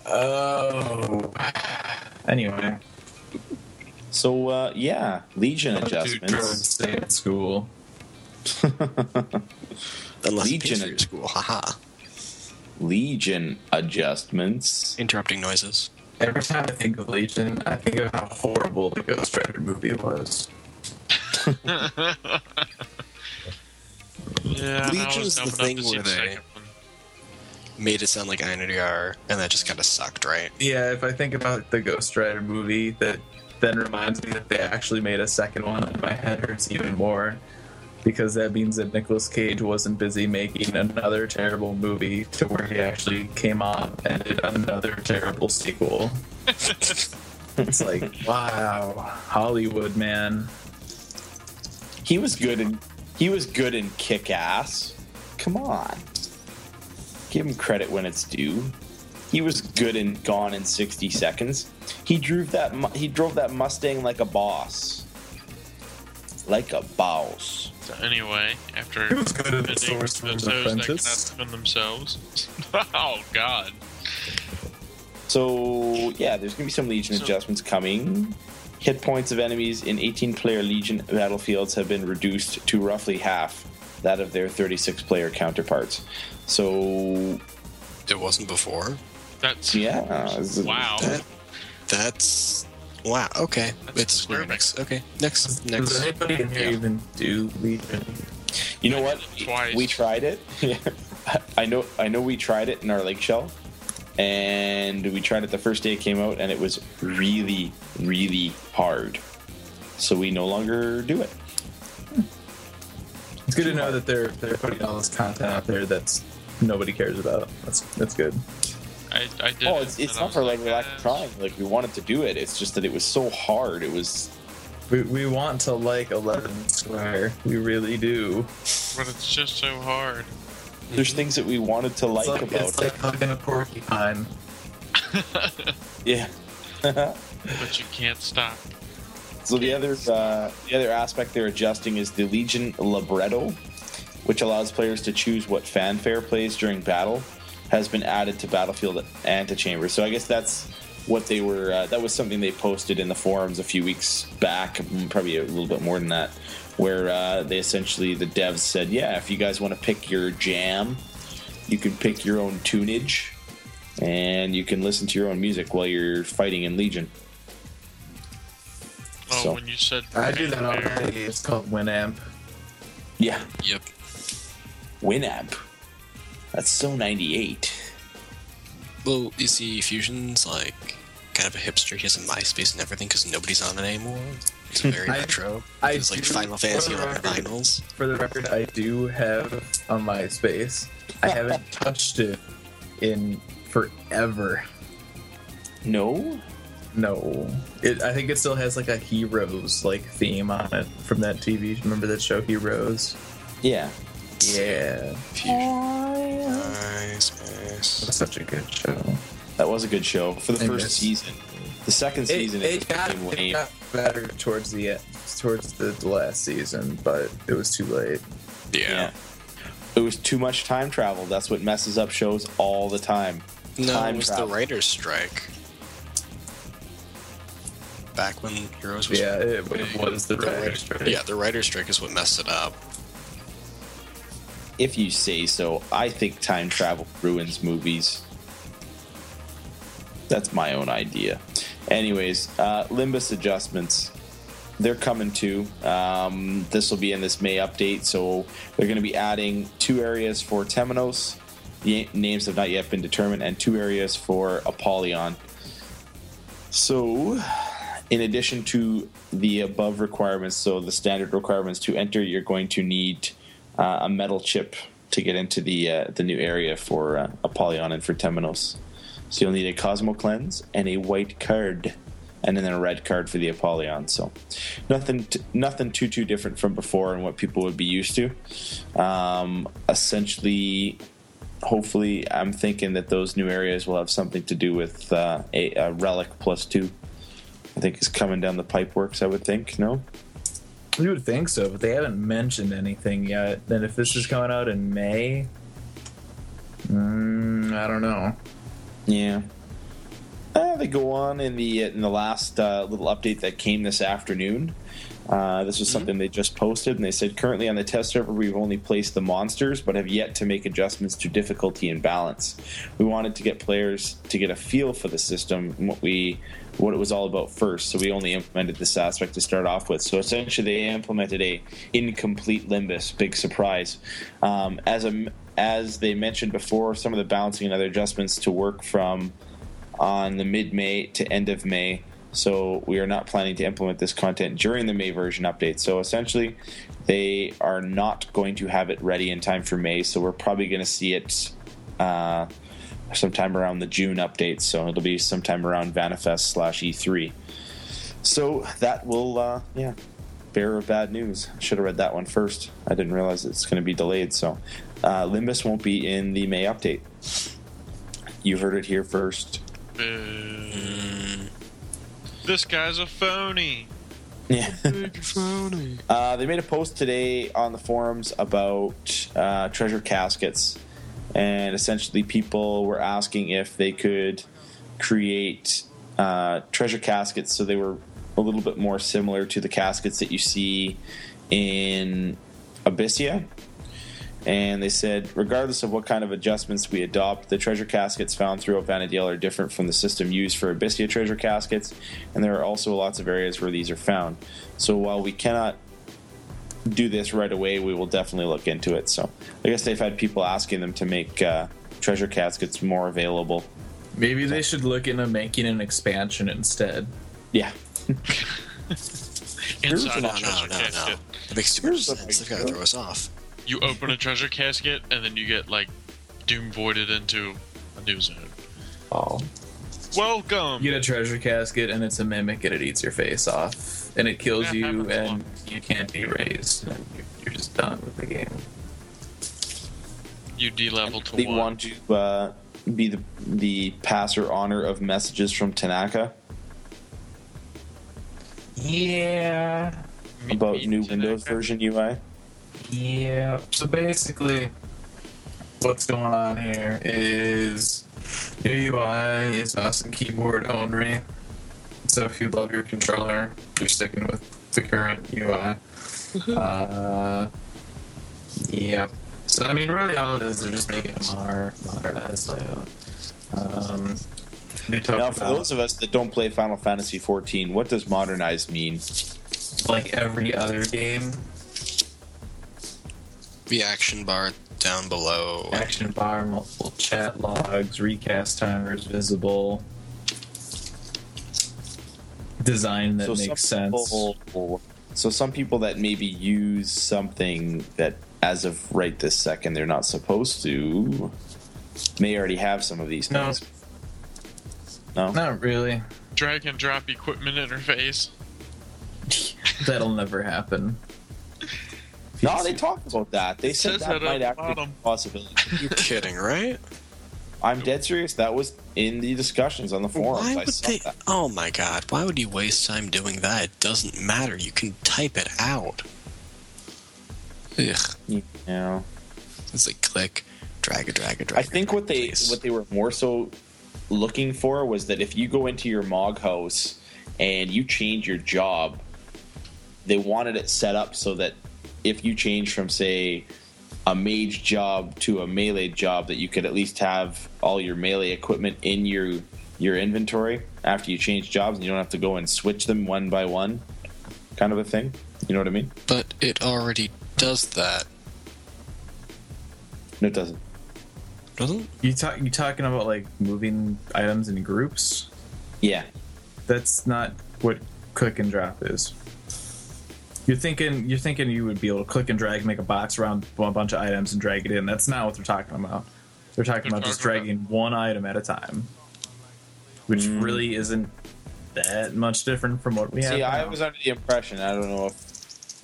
oh. Anyway, So uh, yeah, Legion Dude, drugs adjustments. stay at school. [LAUGHS] Unless Legion Legion of- your school. Haha. Legion adjustments. Interrupting noises. Every time I think of Legion, I think of how horrible the Ghost Rider movie was. [LAUGHS] Yeah, Legion's the dumb thing where the they- one. Made it sound like INDR, and that just kind of sucked, right? Yeah, if I think about the Ghost Rider movie, that then reminds me that they actually made a second one, and my head hurts even more. Because that means that Nicolas Cage wasn't busy making another terrible movie to where he actually came on and did another terrible sequel. [LAUGHS] it's like, wow, Hollywood, man. He was good in he was good in Kick Ass. Come on. Give him credit when it's due. He was good in Gone in 60 Seconds. He drove that he drove that Mustang like a boss. Like a boss. So anyway, after He was good at the ending Sorcerer's those that cannot Apprentice. defend themselves. [LAUGHS] oh God. So yeah, there's gonna be some Legion So- adjustments coming. Hit points of enemies in 18 player Legion battlefields have been reduced to roughly half. that of their 36 player counterparts. So It wasn't before. That's yeah, wow. That, that's wow. Okay, That's it's disturbing. next. Okay, next, Does next. anybody in here Yeah. even do Legion? You know what? Twice. We tried it. [LAUGHS] I know. I know. We tried it in our link shell, and we tried it the first day it came out, and it was really, really hard. So we no longer do it. It's good to know that they're they're putting all this content out there that's nobody cares about. That's that's good. I, I did. Oh, it's, it's not for like lack "Eh, of trying. Like we wanted to do it. It's just that it was so hard. It was. We, we want to like Eleven Square. We really do. But it's just so hard. There's things that we wanted to like, it's like, about it's it. like hugging a porcupine. [LAUGHS] Yeah. [LAUGHS] But you can't stop. So the other uh, the other aspect they're adjusting is the Legion libretto, which allows players to choose what fanfare plays during battle, has been added to Battlefield Antechamber. So I guess that's what they were. Uh, that was something they posted in the forums a few weeks back, mm, probably a little bit more than that, where uh, they essentially the devs said, "Yeah, if you guys want to pick your jam, you can pick your own tunage." And you can listen to your own music while you're fighting in Legion. Oh, So- when you said I do that fanfare, already. It's called Winamp. Yeah, Yep. Winamp. That's so 98. Well, you see, Fusion's like kind of a hipster. He has a MySpace and everything because nobody's on it anymore. It's [LAUGHS] very I- retro. I It's like do- Final Fantasy for the on record- vinyls. For the record, I do have a MySpace. I haven't touched it in forever. No? No, it. I think it still has like a Heroes like theme on it from that TV. Remember that show Heroes? Yeah. Yeah, Fusion. MySpace. that's such a good show. That was a good show for the I first guess. season. The second It, season it, it got, it got better towards the end, towards the, the last season, but it was too late. Yeah. Yeah. It was too much time travel. That's what messes up shows all the time. No, Time it was travel. the writer's strike. Back when Heroes was. Yeah, it, it was the the writer's writer's strike. Yeah, the writer's strike is what messed it up. If you say so, I think time travel ruins movies. That's my own idea. Anyways, uh, Limbus adjustments. They're coming too. Um, this will be in this May update, so they're going to be adding two areas for Temenos. The names have not yet been determined, and two areas for Apollyon. So, in addition to the above requirements, so the standard requirements to enter, you're going to need uh, a metal chip to get into the uh, the new area for uh, Apollyon and for Temenos. So you'll need a Cosmo Cleanse and a white card, and then a red card for the Apollyon. So nothing t- nothing too too different from before and what people would be used to. Um, essentially, hopefully, I'm thinking that those new areas will have something to do with uh, a, a relic plus two. I think is coming down the pipe works. I would think no. You would think so, but they haven't mentioned anything yet. And if this is coming out in May, mm, I don't know. Yeah. Uh, they go on in the in the last uh, little update that came this afternoon. Uh, this was something they just posted, and they said currently on the test server we've only placed the monsters, but have yet to make adjustments to difficulty and balance. We wanted to get players to get a feel for the system, and what we what it was all about first. So we only implemented this aspect to start off with. So essentially, they implemented a incomplete Limbus. Big surprise. Um, as a as they mentioned before, some of the balancing and other adjustments to work from on the mid May to end of May. So we are not planning to implement this content during the May version update. So essentially, they are not going to have it ready in time for May. So we're probably going to see it uh, sometime around the June update. So it'll be sometime around Vana'fest slash E3. So that will, uh, yeah, bearer of bad news. Should have read that one first. I didn't realize it's going to be delayed. So uh, Limbus won't be in the May update. You heard it here first. Mm, This guy's a phony. Yeah. phony. Uh, they made a post today on the forums about uh, treasure caskets, and essentially people were asking if they could create uh, treasure caskets so they were a little bit more similar to the caskets that you see in Abyssea. and they said, regardless of what kind of adjustments we adopt, the treasure caskets found throughout Vana'diel are different from the system used for Abyssea treasure caskets, and there are also lots of areas where these are found. So while we cannot do this right away, we will definitely look into it. So I guess they've had people asking them to make uh, treasure caskets more available. Maybe they should look into making an expansion instead. Yeah. [LAUGHS] Inside No, a no, treasure no, casket. no. It makes too much sense. They've got to throw us off. You open a treasure casket and then you get like doom voided into a new zone. Oh. Welcome. You get a treasure casket and it's a mimic and it eats your face off and it kills you [LAUGHS] and lot. you can't be raised and you're- you're just done with the game. You de-level to They one. want to uh, be the the passer honor of messages from Tanaka Yeah. About me new to Windows version UI. Yeah. So basically, what's going on here is new UI is awesome keyboard only. So if you love your controller, you're sticking with the current UI. uh, yeah. So I mean, really, all it is, they're just making a more modernized layout. Um, Now, for about those of us that don't play Final Fantasy 14, what does modernized mean? like every other game, The action bar down below. action bar, multiple chat logs, recast timers visible, design that makes sense. People, so some people that maybe use something that, as of right this second, they're not supposed to, may already have some of these No. things. No. Not really. Drag and drop equipment interface. [LAUGHS] That'll never happen. No, they talked about that. They said that that might actually be a possibility. You're kidding, right? I'm dead serious. That was in the discussions on the forums. Why I would they? that. Oh my god! Why would you waste time doing that? It doesn't matter. You can type it out. Ugh. Yeah. It's like click, drag it, drag it, drag I think what they place. what they were more so looking for was that if you go into your Mog house and you change your job, they wanted it set up so that if you change from say a mage job to a melee job that you could at least have all your melee equipment in your your inventory after you change jobs and you don't have to go and switch them one by one kind of a thing. You know what I mean? But it already does that, No, it doesn't. doesn't? You talk. You talking about like moving items in groups? Yeah. That's not what click and drop is. You're thinking. You're thinking you would be able to click and drag, make a box around a bunch of items, and drag it in. That's not what they're talking about. They're talking They're about just talking about- dragging one item at a time, which Mm. really isn't that much different from what we have. See, I now. was under the impression, I don't know if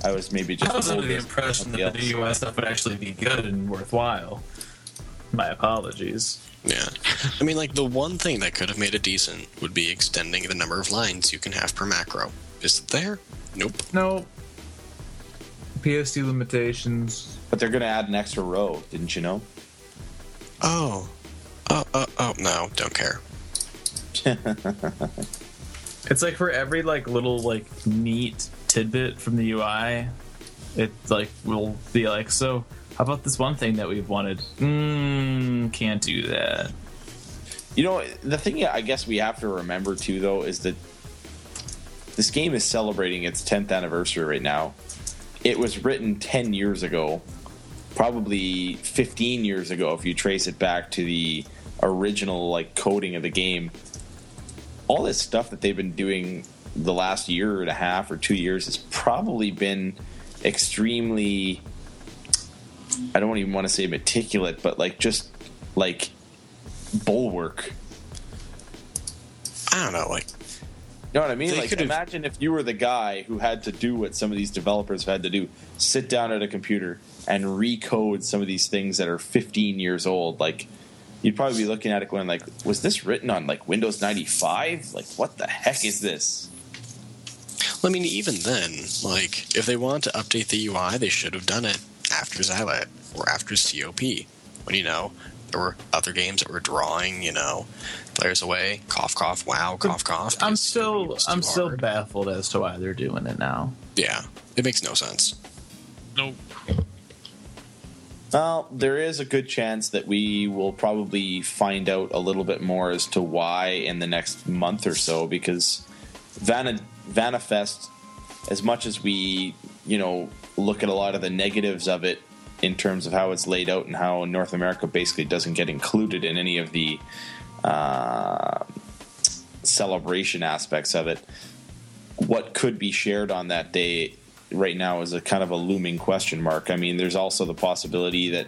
I was maybe just I was under the impression somebody that the else. new UI stuff would actually be good and worthwhile. My apologies. Yeah. [LAUGHS] I mean, like the one thing that could have made it decent would be extending the number of lines you can have per macro. Is it there? Nope. No. PS2 limitations. But they're going to add an extra row, didn't you know? Oh. Oh, oh, oh, no, don't care. [LAUGHS] It's like for every like little like neat tidbit from the UI, it like will be like, so how about this one thing that we've wanted? Mm, can't do that. You know, the thing I guess we have to remember too, though, is that this game is celebrating its 10th anniversary right now. It was written 10 years ago, probably 15 years ago, if you trace it back to the original like coding of the game. All this stuff that they've been doing the last year and a half or two years has probably been extremely I don't even want to say meticulous, but like just like bulwark. I don't know, like, You know what I mean? They like, imagine if you were the guy who had to do what some of these developers have had to do: sit down at a computer and recode some of these things that are 15 years old. Like, you'd probably be looking at it going, "Like, was this written on like Windows 95? Like, what the heck is this?" Well, I mean, even then, like, if they wanted to update the UI, they should have done it after Zilart or after COP. When, you know, there were other games that were drawing, you know, players away, cough, cough, wow, cough, cough. I'm still COP was too I'm still hard. baffled as to why they're doing it now. Yeah, it makes no sense. Nope. Well, there is a good chance that we will probably find out a little bit more as to why in the next month or so because Vanna, Vana'fest, as much as we, you know, look at a lot of the negatives of it in terms of how it's laid out and how North America basically doesn't get included in any of the uh, celebration aspects of it, what could be shared on that day right now is a kind of a looming question mark. I mean, there's also the possibility that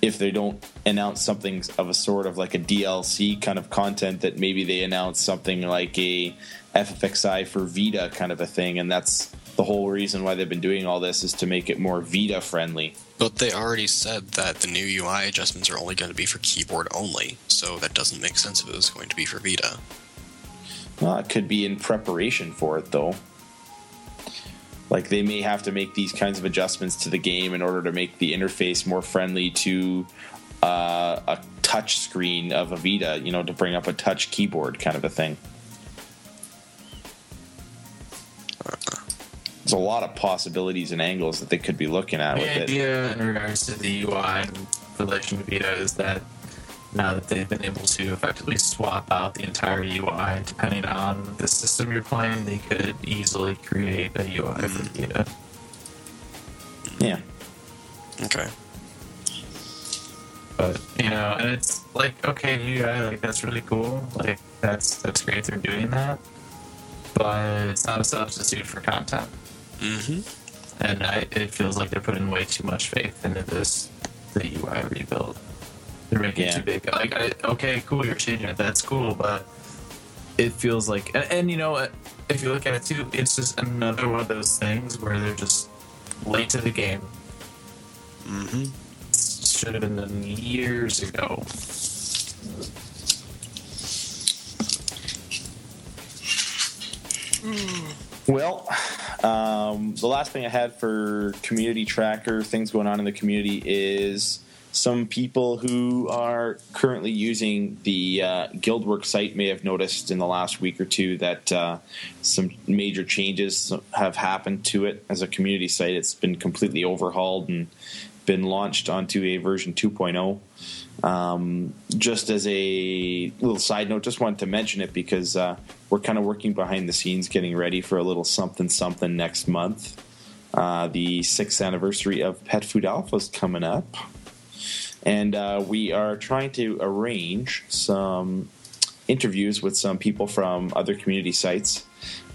if they don't announce something of a sort of like a DLC kind of content, that maybe they announce something like a FFXI for Vita kind of a thing, and that's the whole reason why they've been doing all this is to make it more Vita friendly. But they already said that the new UI adjustments are only going to be for keyboard only, so that doesn't make sense if it was going to be for Vita. Well, it could be in preparation for it, though. Like they may have to make these kinds of adjustments to the game in order to make the interface more friendly to uh, a touch screen of a Vita, you know, to bring up a touch keyboard kind of a thing. There's a lot of possibilities and angles that they could be looking at the with it. idea in regards to the UI and relation to Vita is that now that they've been able to effectively swap out the entire UI depending on the system you're playing, they could easily create a UI for Vita. Yeah. Okay. But you know, and it's like okay, UI like that's really cool. Like that's that's great they're doing that, but it's not a substitute for content. Mm-hmm. And I, it feels like they're putting way too much faith into this the UI rebuild. They're making Yeah. it too big. Like, I, okay, cool, you're changing it. That's cool, but it feels like, and, and you know, what? if you look at it too, it's just another one of those things where they're just late to the game. Mm-hmm. Should have been done years ago. Well, um, the last thing I had for community tracker, things going on in the community, is some people who are currently using the uh, Guildwork site may have noticed in the last week or two that uh, some major changes have happened to it as a community site. It's been completely overhauled and been launched onto a version 2.0. Um, just as a little side note, just wanted to mention it because uh, we're kind of working behind the scenes, getting ready for a little something something next month. Uh, the sixth anniversary of Pet Food Alpha is coming up, and uh, we are trying to arrange some interviews with some people from other community sites.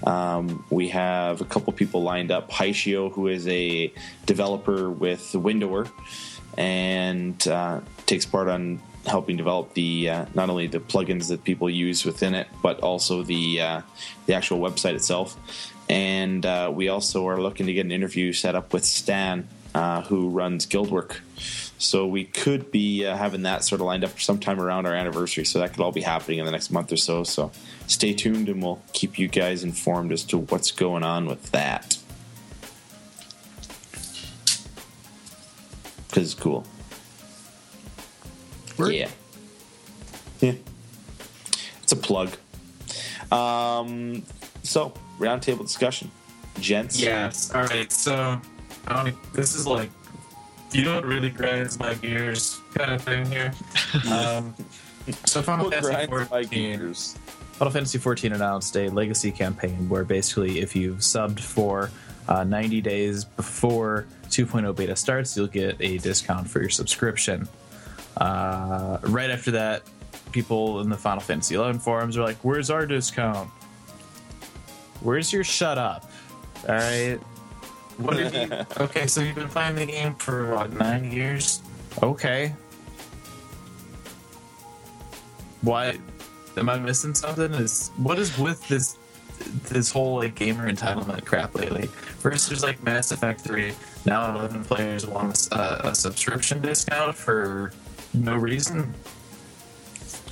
Um, we have a couple people lined up. Haishio, who is a developer with Windower, and uh, takes part on helping develop the uh, not only the plugins that people use within it, but also the uh, the actual website itself. And uh, we also are looking to get an interview set up with Stan, uh, who runs Guildwork. So we could be uh, having that sort of lined up for sometime around our anniversary. So that could all be happening in the next month or so. So stay tuned, and we'll keep you guys informed as to what's going on with that. Because it's cool. Word. Yeah. Yeah. It's a plug. Um, so, roundtable discussion. Gents. Yes. All right. So, um, this is like, you know what really grinds my gears kind of thing here. [LAUGHS] Um, so Final What Fantasy grinds my 14. gears? Final Fantasy XIV announced a legacy campaign where basically, if you've subbed for uh, 90 days before 2.0 beta starts, you'll get a discount for your subscription. Uh, right after that, people in the Final Fantasy XI forums are like, "Where's our discount? Where's your shut up?" All right. What you? [LAUGHS] Okay, so you've been playing the game for what nine years? Okay. Why? Am I missing something? Is what is with this this whole like gamer entitlement crap lately? First, there's like Mass Effect Three. Now, 11 players want a, a subscription discount for no reason.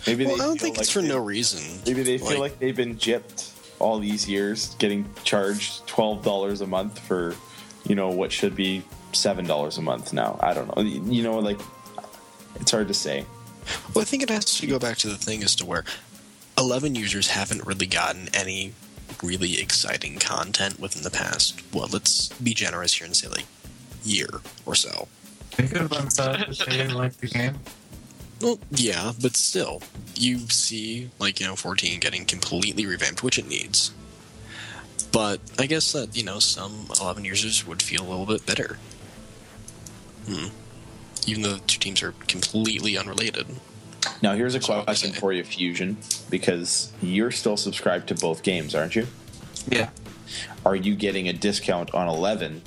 Maybe Well, they I don't feel think it's like for they- no reason. Maybe they feel like, they've been gypped all these years, getting charged twelve dollars a month for, you know, what should be seven dollars a month now. I don't know. You know, like it's hard to say. Well, I think it has to go back to the thing as to where 11 users haven't really gotten any really exciting content within the past. Well, let's be generous here and say like year or so. They could have been sad if they didn't like the game. Well, yeah, but still, you see, like, you know, 14 getting completely revamped, which it needs. But I guess that, you know, some 11 users would feel a little bit better. Hmm. Even though the two teams are completely unrelated. Now, here's a question for you, Fusion, because you're still subscribed to both games, aren't you? Yeah. Are you getting a discount on 11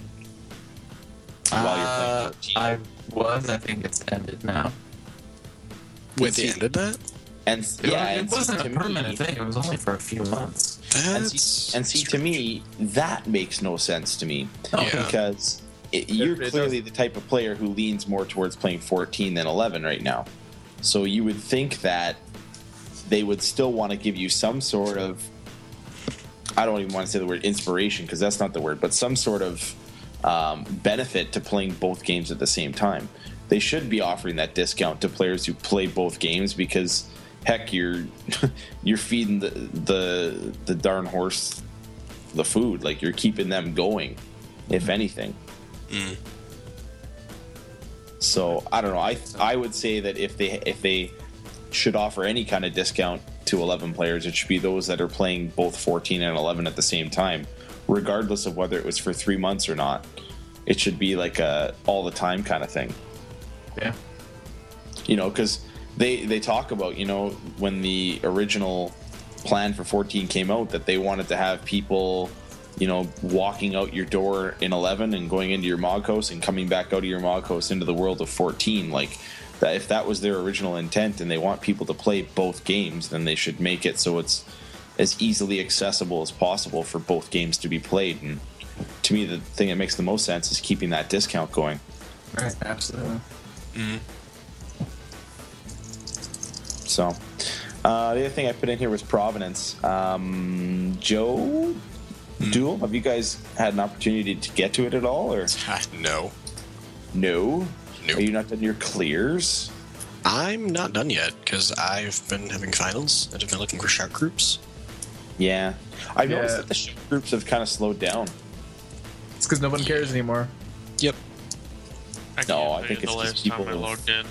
while you're Uh, playing 14? I was. I think it's ended now. Wait, see- they ended that? and It, yeah, it wasn't a permanent me, thing. It was only for a few months. And see, and see to me, that makes no sense to me Oh, Yeah. because it, you're It- it clearly the type of player who leans more towards playing 14 than 11 right now. So you would think that they would still want to give you some sort of I don't even want to say the word inspiration because that's not the word, but some sort of um, benefit to playing both games at the same time. They should be offering that discount to players who play both games because heck, you're [LAUGHS] you're feeding the the the darn horse the food. Like you're keeping them going, if anything. Mm. So I don't know. I I would say that if they if they should offer any kind of discount to 11 players, it should be those that are playing both 14 and 11 at the same time, regardless of whether it was for three months or not. It should be like a all the time kind of thing, Yeah. you know, because they they talk about you know when the original plan for 14 came out that they wanted to have people you know walking out your door in 11 and going into your mog house and coming back out of your mog house into the world of 14 like that if that was their original intent and they want people to play both games then they should make it so it's as easily accessible as possible for both games to be played and to me the thing that makes the most sense is keeping that discount going Right. Absolutely. So, uh, the other thing I put in here was Provenance. Um, Joe, Duel, have you guys had an opportunity to get to it at all, or Ah, [LAUGHS] no. no? Nope. Are you not done your clears? I'm not done yet because I've been having finals and I've been looking for shark groups. Yeah, I've noticed that the sh- groups have kind of slowed down. It's because no one cares anymore. Yep. I No, I think it's just people I logged in.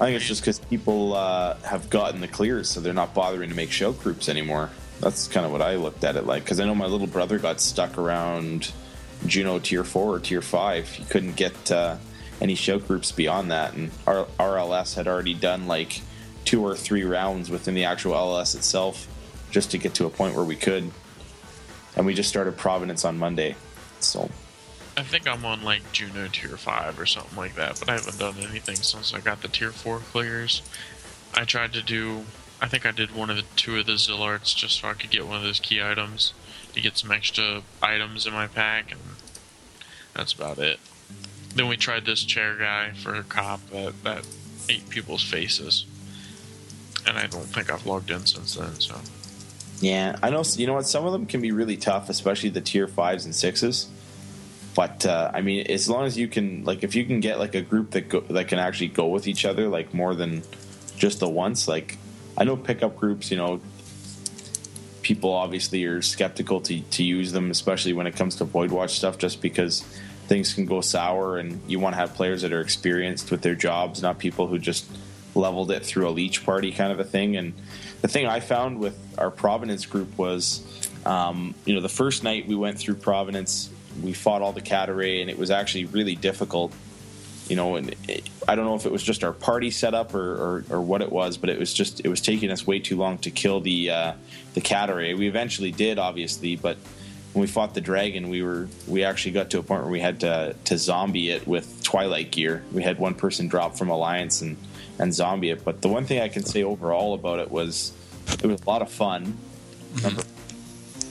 I think it's just because people uh, have gotten the clears, so they're not bothering to make show groups anymore. That's kind of what I looked at it like. Because I know my little brother got stuck around Jeuno Tier 4 or Tier 5. He couldn't get uh, any show groups beyond that. And our RLS had already done like two or three rounds within the actual LS itself just to get to a point where we could. And we just started Provenance on Monday. So, I think I'm on like Jeuno tier five or something like that, but I haven't done anything since I got the tier four clears. I tried to do, I think I did one of the two of the Zilarts just so I could get one of those key items to get some extra items in my pack, and that's about it. Then we tried this chair guy for a cop that that ate people's faces, and I don't think I've logged in since then. So Yeah, I know. You know what? Some of them can be really tough, especially the tier fives and sixes. But uh, I mean, as long as you can, like, if you can get like a group that go, that can actually go with each other, like more than just the once. Like, I know pickup groups. You know, people obviously are skeptical to to use them, especially when it comes to Void Watch stuff, just because things can go sour, and you want to have players that are experienced with their jobs, not people who just leveled it through a leech party kind of a thing. And the thing I found with our Provenance group was, um, you know, the first night we went through Provenance, we fought all the Cataray, and it was actually really difficult. You know, and it, I don't know if it was just our party setup or, or, or what it was, but it was just it was taking us way too long to kill the uh, the Cataray. We eventually did, obviously, but when we fought the dragon, we were we actually got to a point where we had to to zombie it with Twilight gear. We had one person drop from Alliance and and zombie it. But the one thing I can say overall about it was it was a lot of fun. Number,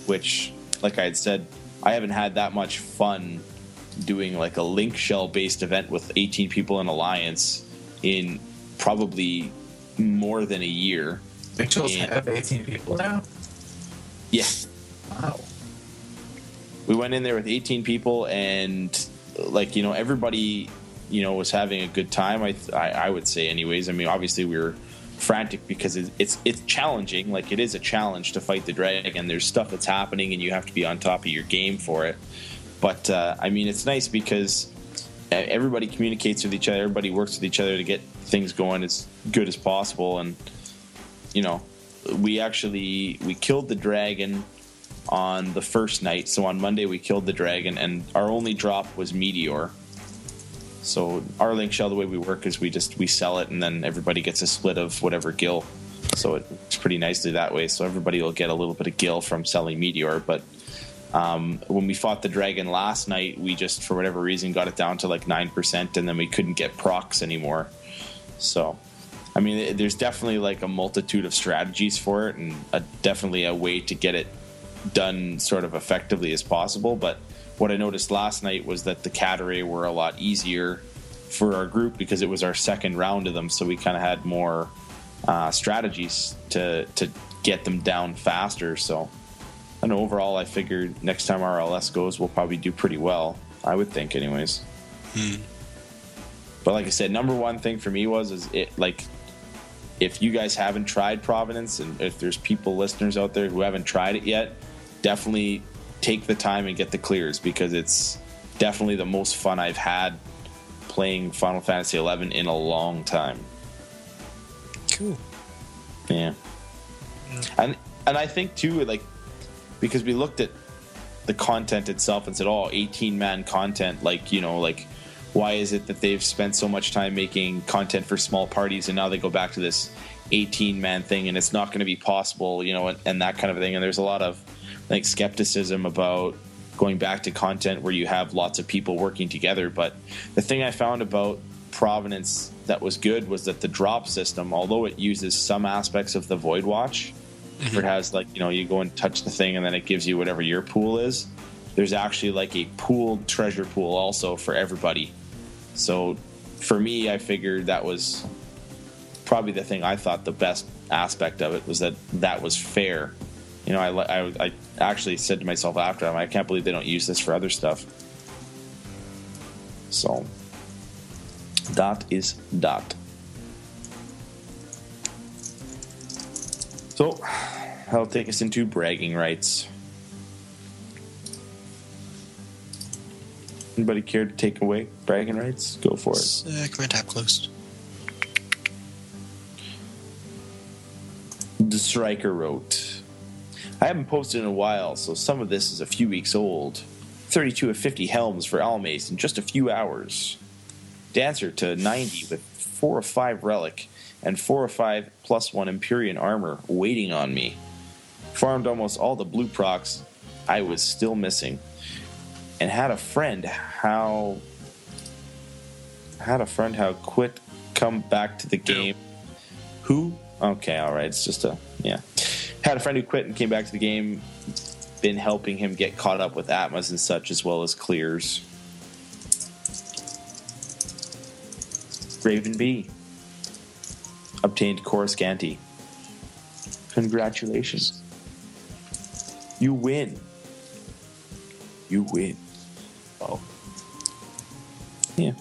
which, like I had said, I haven't had that much fun doing like a link shell based event with 18 people in Alliance in probably more than a year. Chose Yeah. to have 18 people now? Yeah. Wow. we went in there with 18 people and like you know everybody you know was having a good time i i, I would say anyways i mean obviously we were frantic because it, it's it's challenging like it is a challenge to fight the dragon there's stuff that's happening and you have to be on top of your game for it but uh, i mean it's nice because everybody communicates with each other. Everybody works with each other to get things going as good as possible. And you know, we actually we killed the dragon on the first night. So on Monday we killed the dragon, and our only drop was meteor. So our link shell, the way we work is we just we sell it, and then everybody gets a split of whatever gil. So it's pretty nicely that way. So everybody will get a little bit of gil from selling meteor, but um, when we fought the dragon last night, we just for whatever reason got it down to like nine percent, and then we couldn't get procs anymore. So, I mean, there's definitely like a multitude of strategies for it, and a, definitely a way to get it done sort of effectively as possible. But what I noticed last night was that the Catteray were a lot easier for our group because it was our second round of them, so we kind of had more uh, strategies to to get them down faster. So and overall, I figured next time RLS goes, we'll probably do pretty well. I would think, anyways. Hmm. But like I said, number one thing for me was is it like if you guys haven't tried Provenance, and if there's people listeners out there who haven't tried it yet, definitely take the time and get the clears because it's definitely the most fun I've had playing Final Fantasy XI in a long time. Cool. Yeah. yeah. And and I think too, like because we looked at the content itself and said, "Oh, 18 man content." Like you know, like why is it that they've spent so much time making content for small parties and now they go back to this 18 man thing and it's not going to be possible, you know, and, and that kind of thing. And there's a lot of like skepticism about going back to content where you have lots of people working together. But the thing I found about Provenance that was good was that the drop system, although it uses some aspects of the Void Watch, mm-hmm. it has like you know you go and touch the thing and then it gives you whatever your pool is there's actually like a pooled treasure pool also for everybody so for me i figured that was probably the thing i thought the best aspect of it was that that was fair you know i, I, I actually said to myself after i can't believe they don't use this for other stuff so that is that So, that'll take us into bragging rights. Anybody care to take away bragging rights? Go for it. Uh, command tab closed. The Striker wrote, I haven't posted in a while, so some of this is a few weeks old. 32 of 50 helms for Almace in just a few hours. Dancer to 90 with 4 of 5 relic and four or five plus one Empyrean armor waiting on me. Farmed almost all the blue procs I was still missing, and had a friend how had a friend how quit come back to the game. Who? Okay, all right. It's just a yeah. Had a friend who quit and came back to the game. Been helping him get caught up with Atmas and such, as well as clears. Raven B obtained Coruscanti. Congratulations. You win. You win. Oh. Yeah.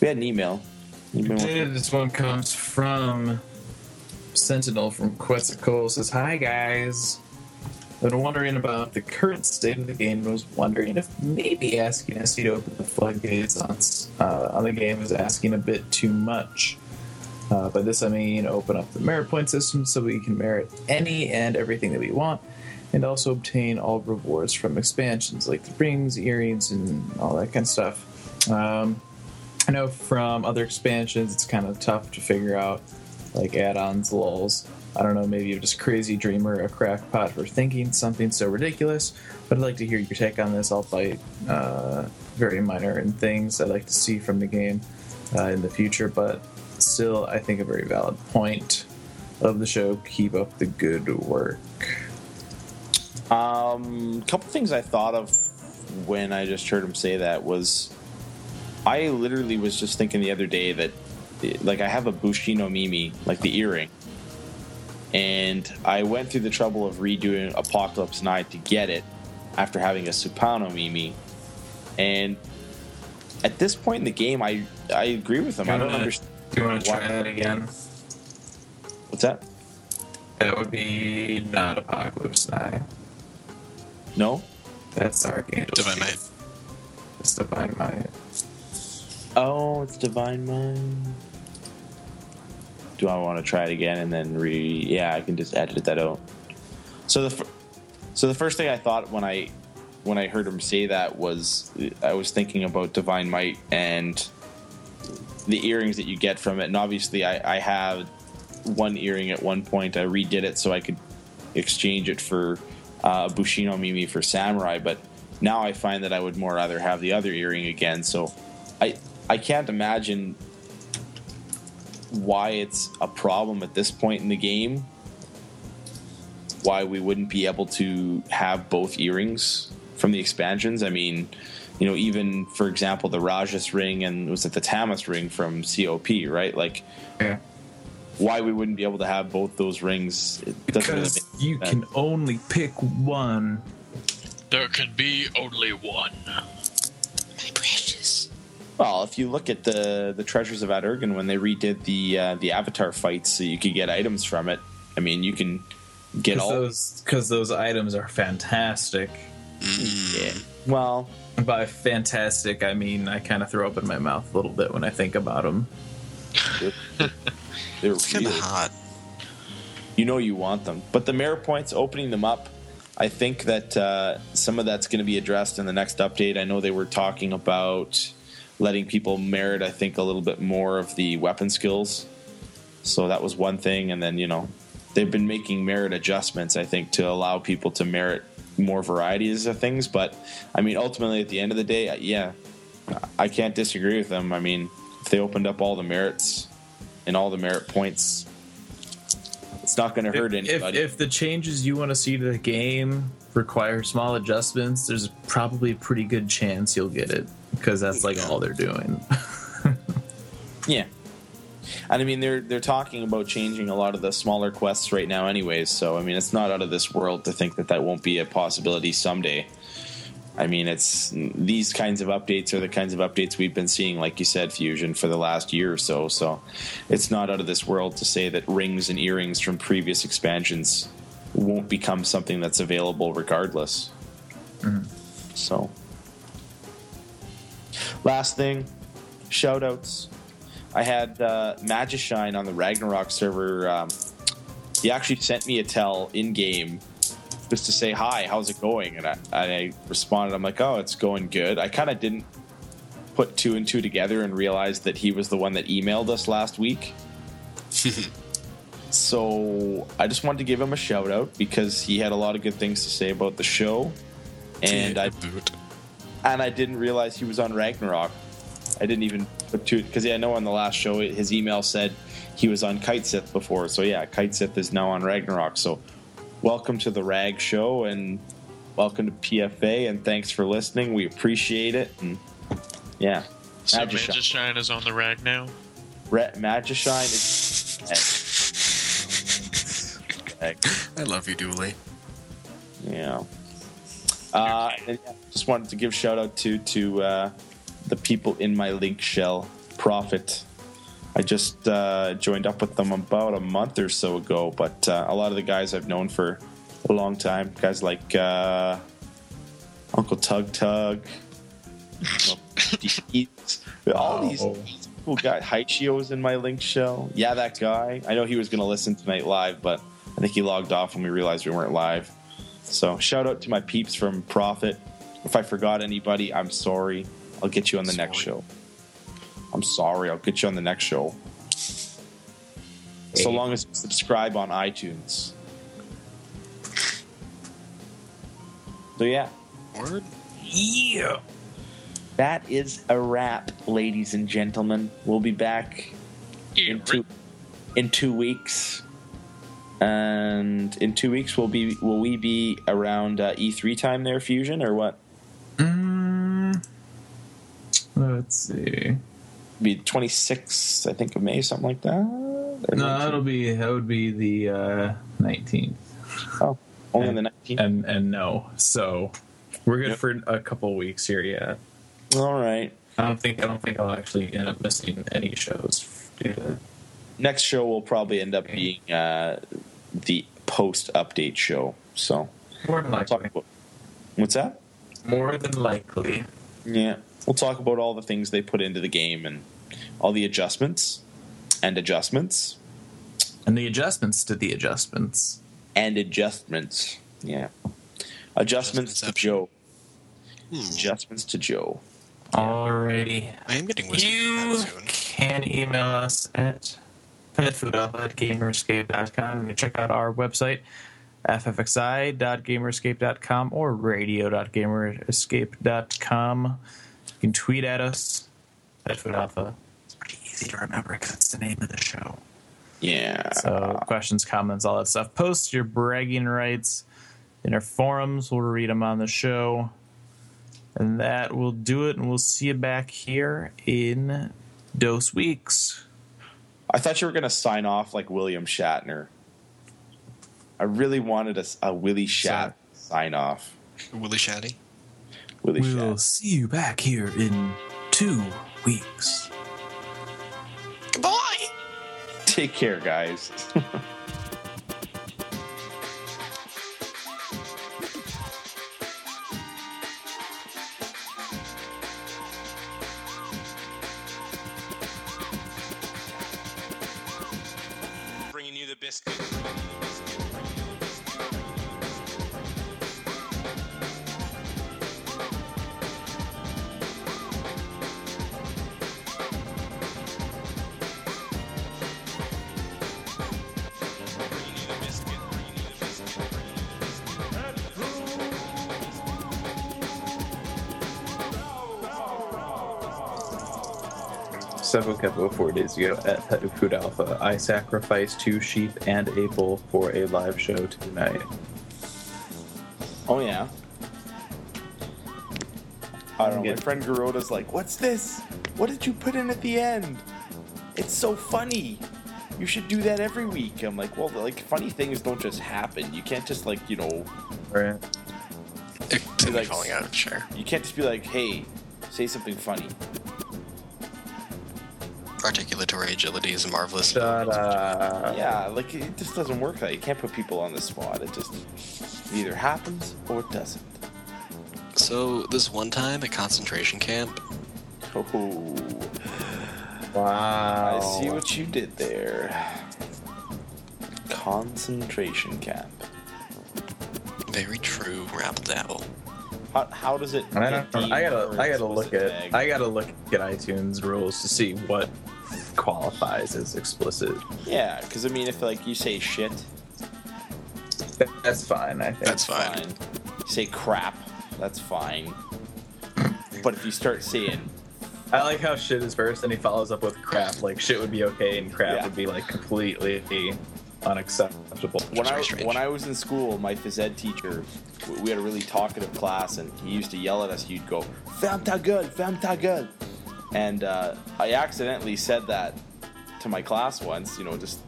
We had an email. This one comes from Sentinel from Quetzalcoatl. Says, Hi guys. Been wondering about the current state of the game and was wondering if maybe asking SC to open the floodgates on, uh, on the game is asking a bit too much. Uh, by this I mean open up the merit point system so we can merit any and everything that we want, and also obtain all rewards from expansions like the rings, earrings, and all that kind of stuff. Um, I know from other expansions it's kind of tough to figure out like add-ons, lulls. I don't know, maybe you're just crazy dreamer, a crackpot for thinking something so ridiculous. But I'd like to hear your take on this. I'll fight uh, very minor and things I'd like to see from the game uh, in the future, but still, I think, a very valid point of the show. Keep up the good work. Um, couple things I thought of when I just heard him say that was, I literally was just thinking the other day that, like, I have a Bushino Mimi, like the earring, and I went through the trouble of redoing Apocalypse Night to get it after having a Supano Mimi, and at this point in the game, I I agree with him. I don't understand. Do you want to try that again? What's that? That would be not Apocalypse Night. No? That's Archangel. Divine Might. It's Divine Might. Oh, it's Divine Mind. Do I want to try it again and then re? Yeah, I can just edit that out. So the so the first thing I thought when I when I heard him say that was I was thinking about Divine Might and the earrings that you get from it, and obviously I, I had one earring at one point. I redid it so I could exchange it for uh, Bushinomimi for Samurai, but now I find that I would more rather have the other earring again. So I I can't imagine why it's a problem at this point in the game. Why we wouldn't be able to have both earrings from the expansions. I mean, you know, even for example, the Rajas ring and was it the Tamas ring from COP, right? Like, Yeah. why we wouldn't be able to have both those rings? It doesn't really Because you sense. can only pick one. There can be only one. My precious. Well, if you look at the the Treasures of Aht Urhgan when they redid the uh, the Avatar fights, so you could get items from it. I mean, you can get Because all. those, 'cause those items are fantastic. yeah. Well, By fantastic, I mean I kind of throw up in my mouth a little bit when I think about them. [LAUGHS] they're It's kind of hot. you know you want them. But the merit points, opening them up, I think that uh, some of that's going to be addressed in the next update. I know they were talking about letting people merit, I think, a little bit more of the weapon skills. So that was one thing. And then, you know, they've been making merit adjustments, I think, to allow people to merit more varieties of things. But I mean, ultimately, at the end of the day, yeah, I can't disagree with them. I mean, if they opened up all the merits and all the merit points, it's not going to hurt if, anybody. if the changes you want to see to the game require small adjustments, there's probably a pretty good chance you'll get it because that's like all they're doing. [LAUGHS] yeah. And I mean, they're they're talking about changing a lot of the smaller quests right now, anyways. So I mean, it's not out of this world to think that that won't be a possibility someday. I mean, it's these kinds of updates are the kinds of updates we've been seeing, like you said, Fusion, for the last year or so. So it's not out of this world to say that rings and earrings from previous expansions won't become something that's available regardless. So, last thing, shout outs. I had uh, Magishine on the Ragnarok server. Um, he actually sent me a tell in game just to say hi, how's it going? And I, I responded, I'm like, oh, it's going good. I kind of didn't put two and two together and realize that he was the one that emailed us last week. [LAUGHS] so I just wanted to give him a shout out because he had a lot of good things to say about the show, and I boot. and I didn't realize he was on Ragnarok. I didn't even put two because I know on the last show his email said he was on Cait Sith before. So yeah, Cait Sith is now on Ragnarok. So welcome to the Rag Show and welcome to PFA and thanks for listening. We appreciate it and yeah, So Magishine. Magishine is on the rag now. Re- Magishine is. [SIGHS] I love you, Dooley. Yeah. Uh, and yeah, just wanted to give shout out to to uh, the people in my link shell, Profit. I just uh, joined up with them about a month or so ago, but uh, a lot of the guys I've known for a long time, guys like uh, Uncle Tug Tug, you know, Deeds, all these cool guys. Haichio's in my link shell. Yeah, that guy. I know he was going to listen tonight live, but I think he logged off when we realized we weren't live. So shout out to my peeps from Profit. If I forgot anybody, I'm sorry. I'll get you on the next show. I'm sorry. I'll get you on the next show. So long as you subscribe on iTunes. So yeah, Word? Yeah. that is a wrap, ladies and gentlemen. We'll be back in two in two weeks. And in two weeks, will be will we be around uh, E3 time there, Fusion, or what? Mm, let's see. Be 26th, I think, of May, something like that. Or No, 19th? that'll be that would be the uh, 19th. oh, only the 19th. And and no, so we're good Yep. for a couple weeks here yet. All right. I don't think I don't think I'll actually end up missing any shows. Yeah. Next show will probably end up being uh, the post update show. So More than we'll talk likely. about what's that? More than likely. Yeah. we'll talk about all the things they put into the game and all the adjustments and adjustments And the adjustments to the adjustments. and adjustments. Yeah, adjustments to Joe. Hmm. Adjustments to Joe. Alrighty. I am getting whiskey You soon. can email us at gamerescape.com. You can check out our website, ffxi.gamerescape.com or radio.gamerescape.com. You can tweet at us, petfoodalpha. It's pretty easy to remember because it's the name of the show. Yeah. So questions, comments, all that stuff. Post your bragging rights in our forums. We'll read them on the show. And that will do it. And we'll see you back here in dose weeks. I thought you were going to sign off like William Shatner. I really wanted a, a Willie Shat sign off. Willie Shatty. Willie Shat. We'll Shat. see you back here in two weeks. Goodbye. Take care, guys. [LAUGHS] Several Kevo four days ago at Pet Food Alpha, I sacrificed two sheep and a bull for a live show tonight. Oh yeah. I don't know. My friend Garota's like, "What's this? What did you put in at the end? It's so funny. You should do that every week." I'm like, "Well, like funny things don't just happen. You can't just like you know, Right. It's like- falling out of a chair. you can't just be like, hey, say something funny." Articulatory agility is marvelous. Shut up. Uh, yeah, like it just doesn't work that. You can't put people on the spot. It just it either happens or it doesn't. So this one time at concentration camp, Oh, Wow. I see what you did there. Concentration camp. very true, rabble dabble. How, how does it? I get don't. I gotta. I gotta look at. tag? I gotta look at iTunes rules to see what qualifies as explicit. Yeah, because I mean, if like you say shit, That's fine. I think. That's fine. fine. Say crap, that's fine. But if you start saying, I like how shit is first, and he follows up with crap. Like shit would be okay, and crap Yeah. would be like completely unacceptable. when I when I was in school, my phys ed teacher, we had a really talkative class, and he used to yell at us. He'd go, "Femme ta gueule, femme ta gueule," and uh, I accidentally said that to my class once. You know, just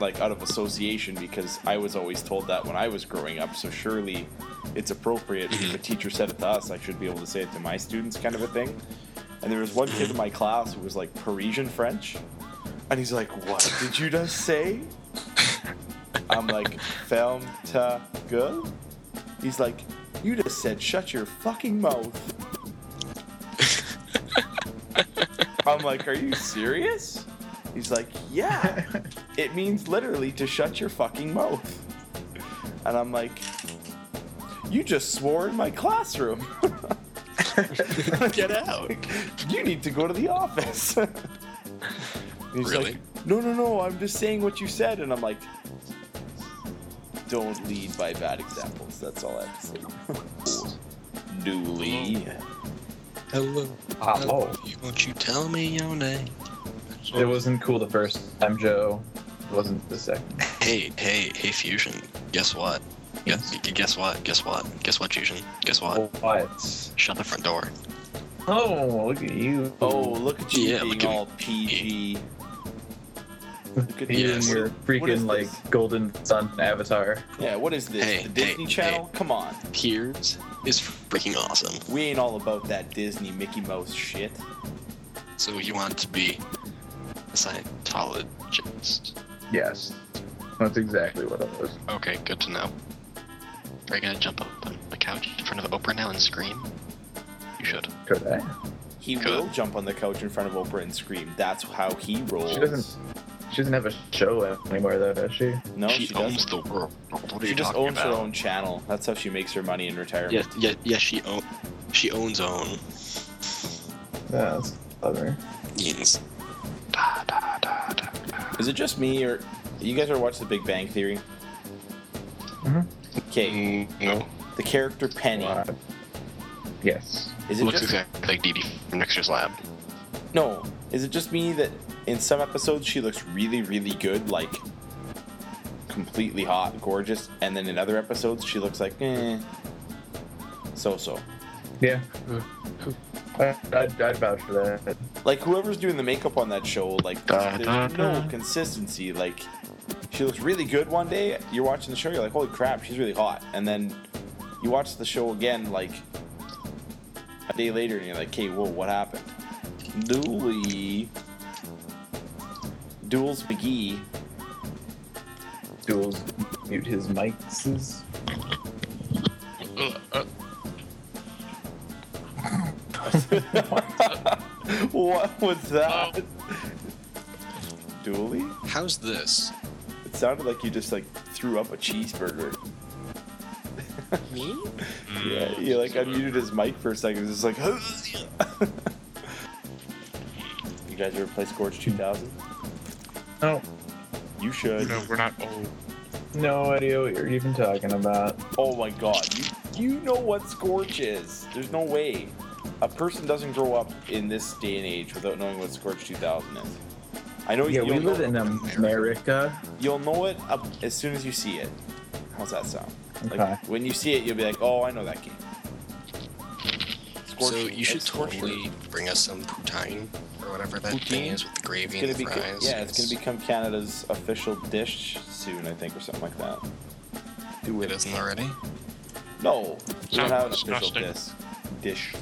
like out of association because I was always told that when I was growing up. So surely it's appropriate if a teacher said it to us, I should be able to say it to my students, kind of a thing. And there was one kid in my class who was like Parisian French, and he's like, "What did you just say?" I'm like, "Ferme ta gueule." He's like, "You just said shut your fucking mouth." I'm like, "Are you serious?" He's like, "Yeah." [LAUGHS] It means literally to shut your fucking mouth. And I'm like, "You just swore in my classroom." [LAUGHS] Get out. [LAUGHS] you need to go to the office. He's Really? like, no, no, no, I'm just saying what you said. And I'm like, don't lead by bad examples. That's all I have to say. Dooley. Hello. Hello. Won't you tell me your name? It wasn't cool the first time, Joe. It wasn't the second. Hey, hey, hey, Fusion. Guess what? Guess, guess what? Guess what? Guess what, Fusion? Guess what? What? Shut the front door. Oh, look at you. Oh, look at you Yeah, being look at all PG. Look at you Yes. and your What is freaking like golden sun avatar. Yeah, what is this? Hey, the Disney hey, Channel? Come on. Here's is freaking awesome. We ain't all about that Disney Mickey Mouse shit. So you want to be a Scientologist? Yes, that's exactly what it was. Okay, good to know. Are you gonna jump up on the couch in front of Oprah now and scream? You should. Could I? He Could. will jump on the couch in front of Oprah and scream. That's how he rolls. She doesn't. She doesn't have a show anymore, though, does she? No, she, she, owns doesn't. the world. What are She you just owns about? her own channel. That's how she makes her money in retirement. Yes, yes, yes. She own. She owns own. Yeah, that's clever. Means. Da, da, da, da. Is it just me, or you guys ever watch The Big Bang Theory? Mhm. Okay, Mm, no. the character Penny. Uh, yes. Is it Looks just exactly like Dee Dee from Dexter's Lab. no? Is it just me that in some episodes she looks really, really good, like completely hot, gorgeous, and then in other episodes she looks like eh, so-so. Yeah. I, I'd, I'd vouch for that. Like whoever's doing the makeup on that show, like there's no consistency. Like she looks really good one day, you're watching the show, you're like, holy crap, she's really hot, and then you watch the show again, like a day later, and you're like, okay, whoa, what happened? Dooley, Duels McGee. Duels mute his mics. Uh, [LAUGHS] uh, what was that? Dooley? How's this? It sounded like you just like threw up a cheeseburger. Me? [LAUGHS] Yeah, you like unmuted his mic for a second. It's just like, [LAUGHS] you guys ever play Scorch 2000? No, You should. no, we're not old. no idea what you're even talking about. Oh my god, you you know what Scorch is? There's no way a person doesn't grow up in this day and age without knowing what Scorch 2000 is. I know Yeah, you'll we live in America. You'll know it up as soon as you see it. How's that sound? Like Okay. when you see it, you'll be like, "Oh, I know that game." Scorch, So you should totally bring us some poutine or whatever that thing is with the gravy It's and gonna the be fries. yeah, it's gonna become Canada's official dish soon, I think, or something like that. Do It isn't already. No, we don't have an official dish. Dish.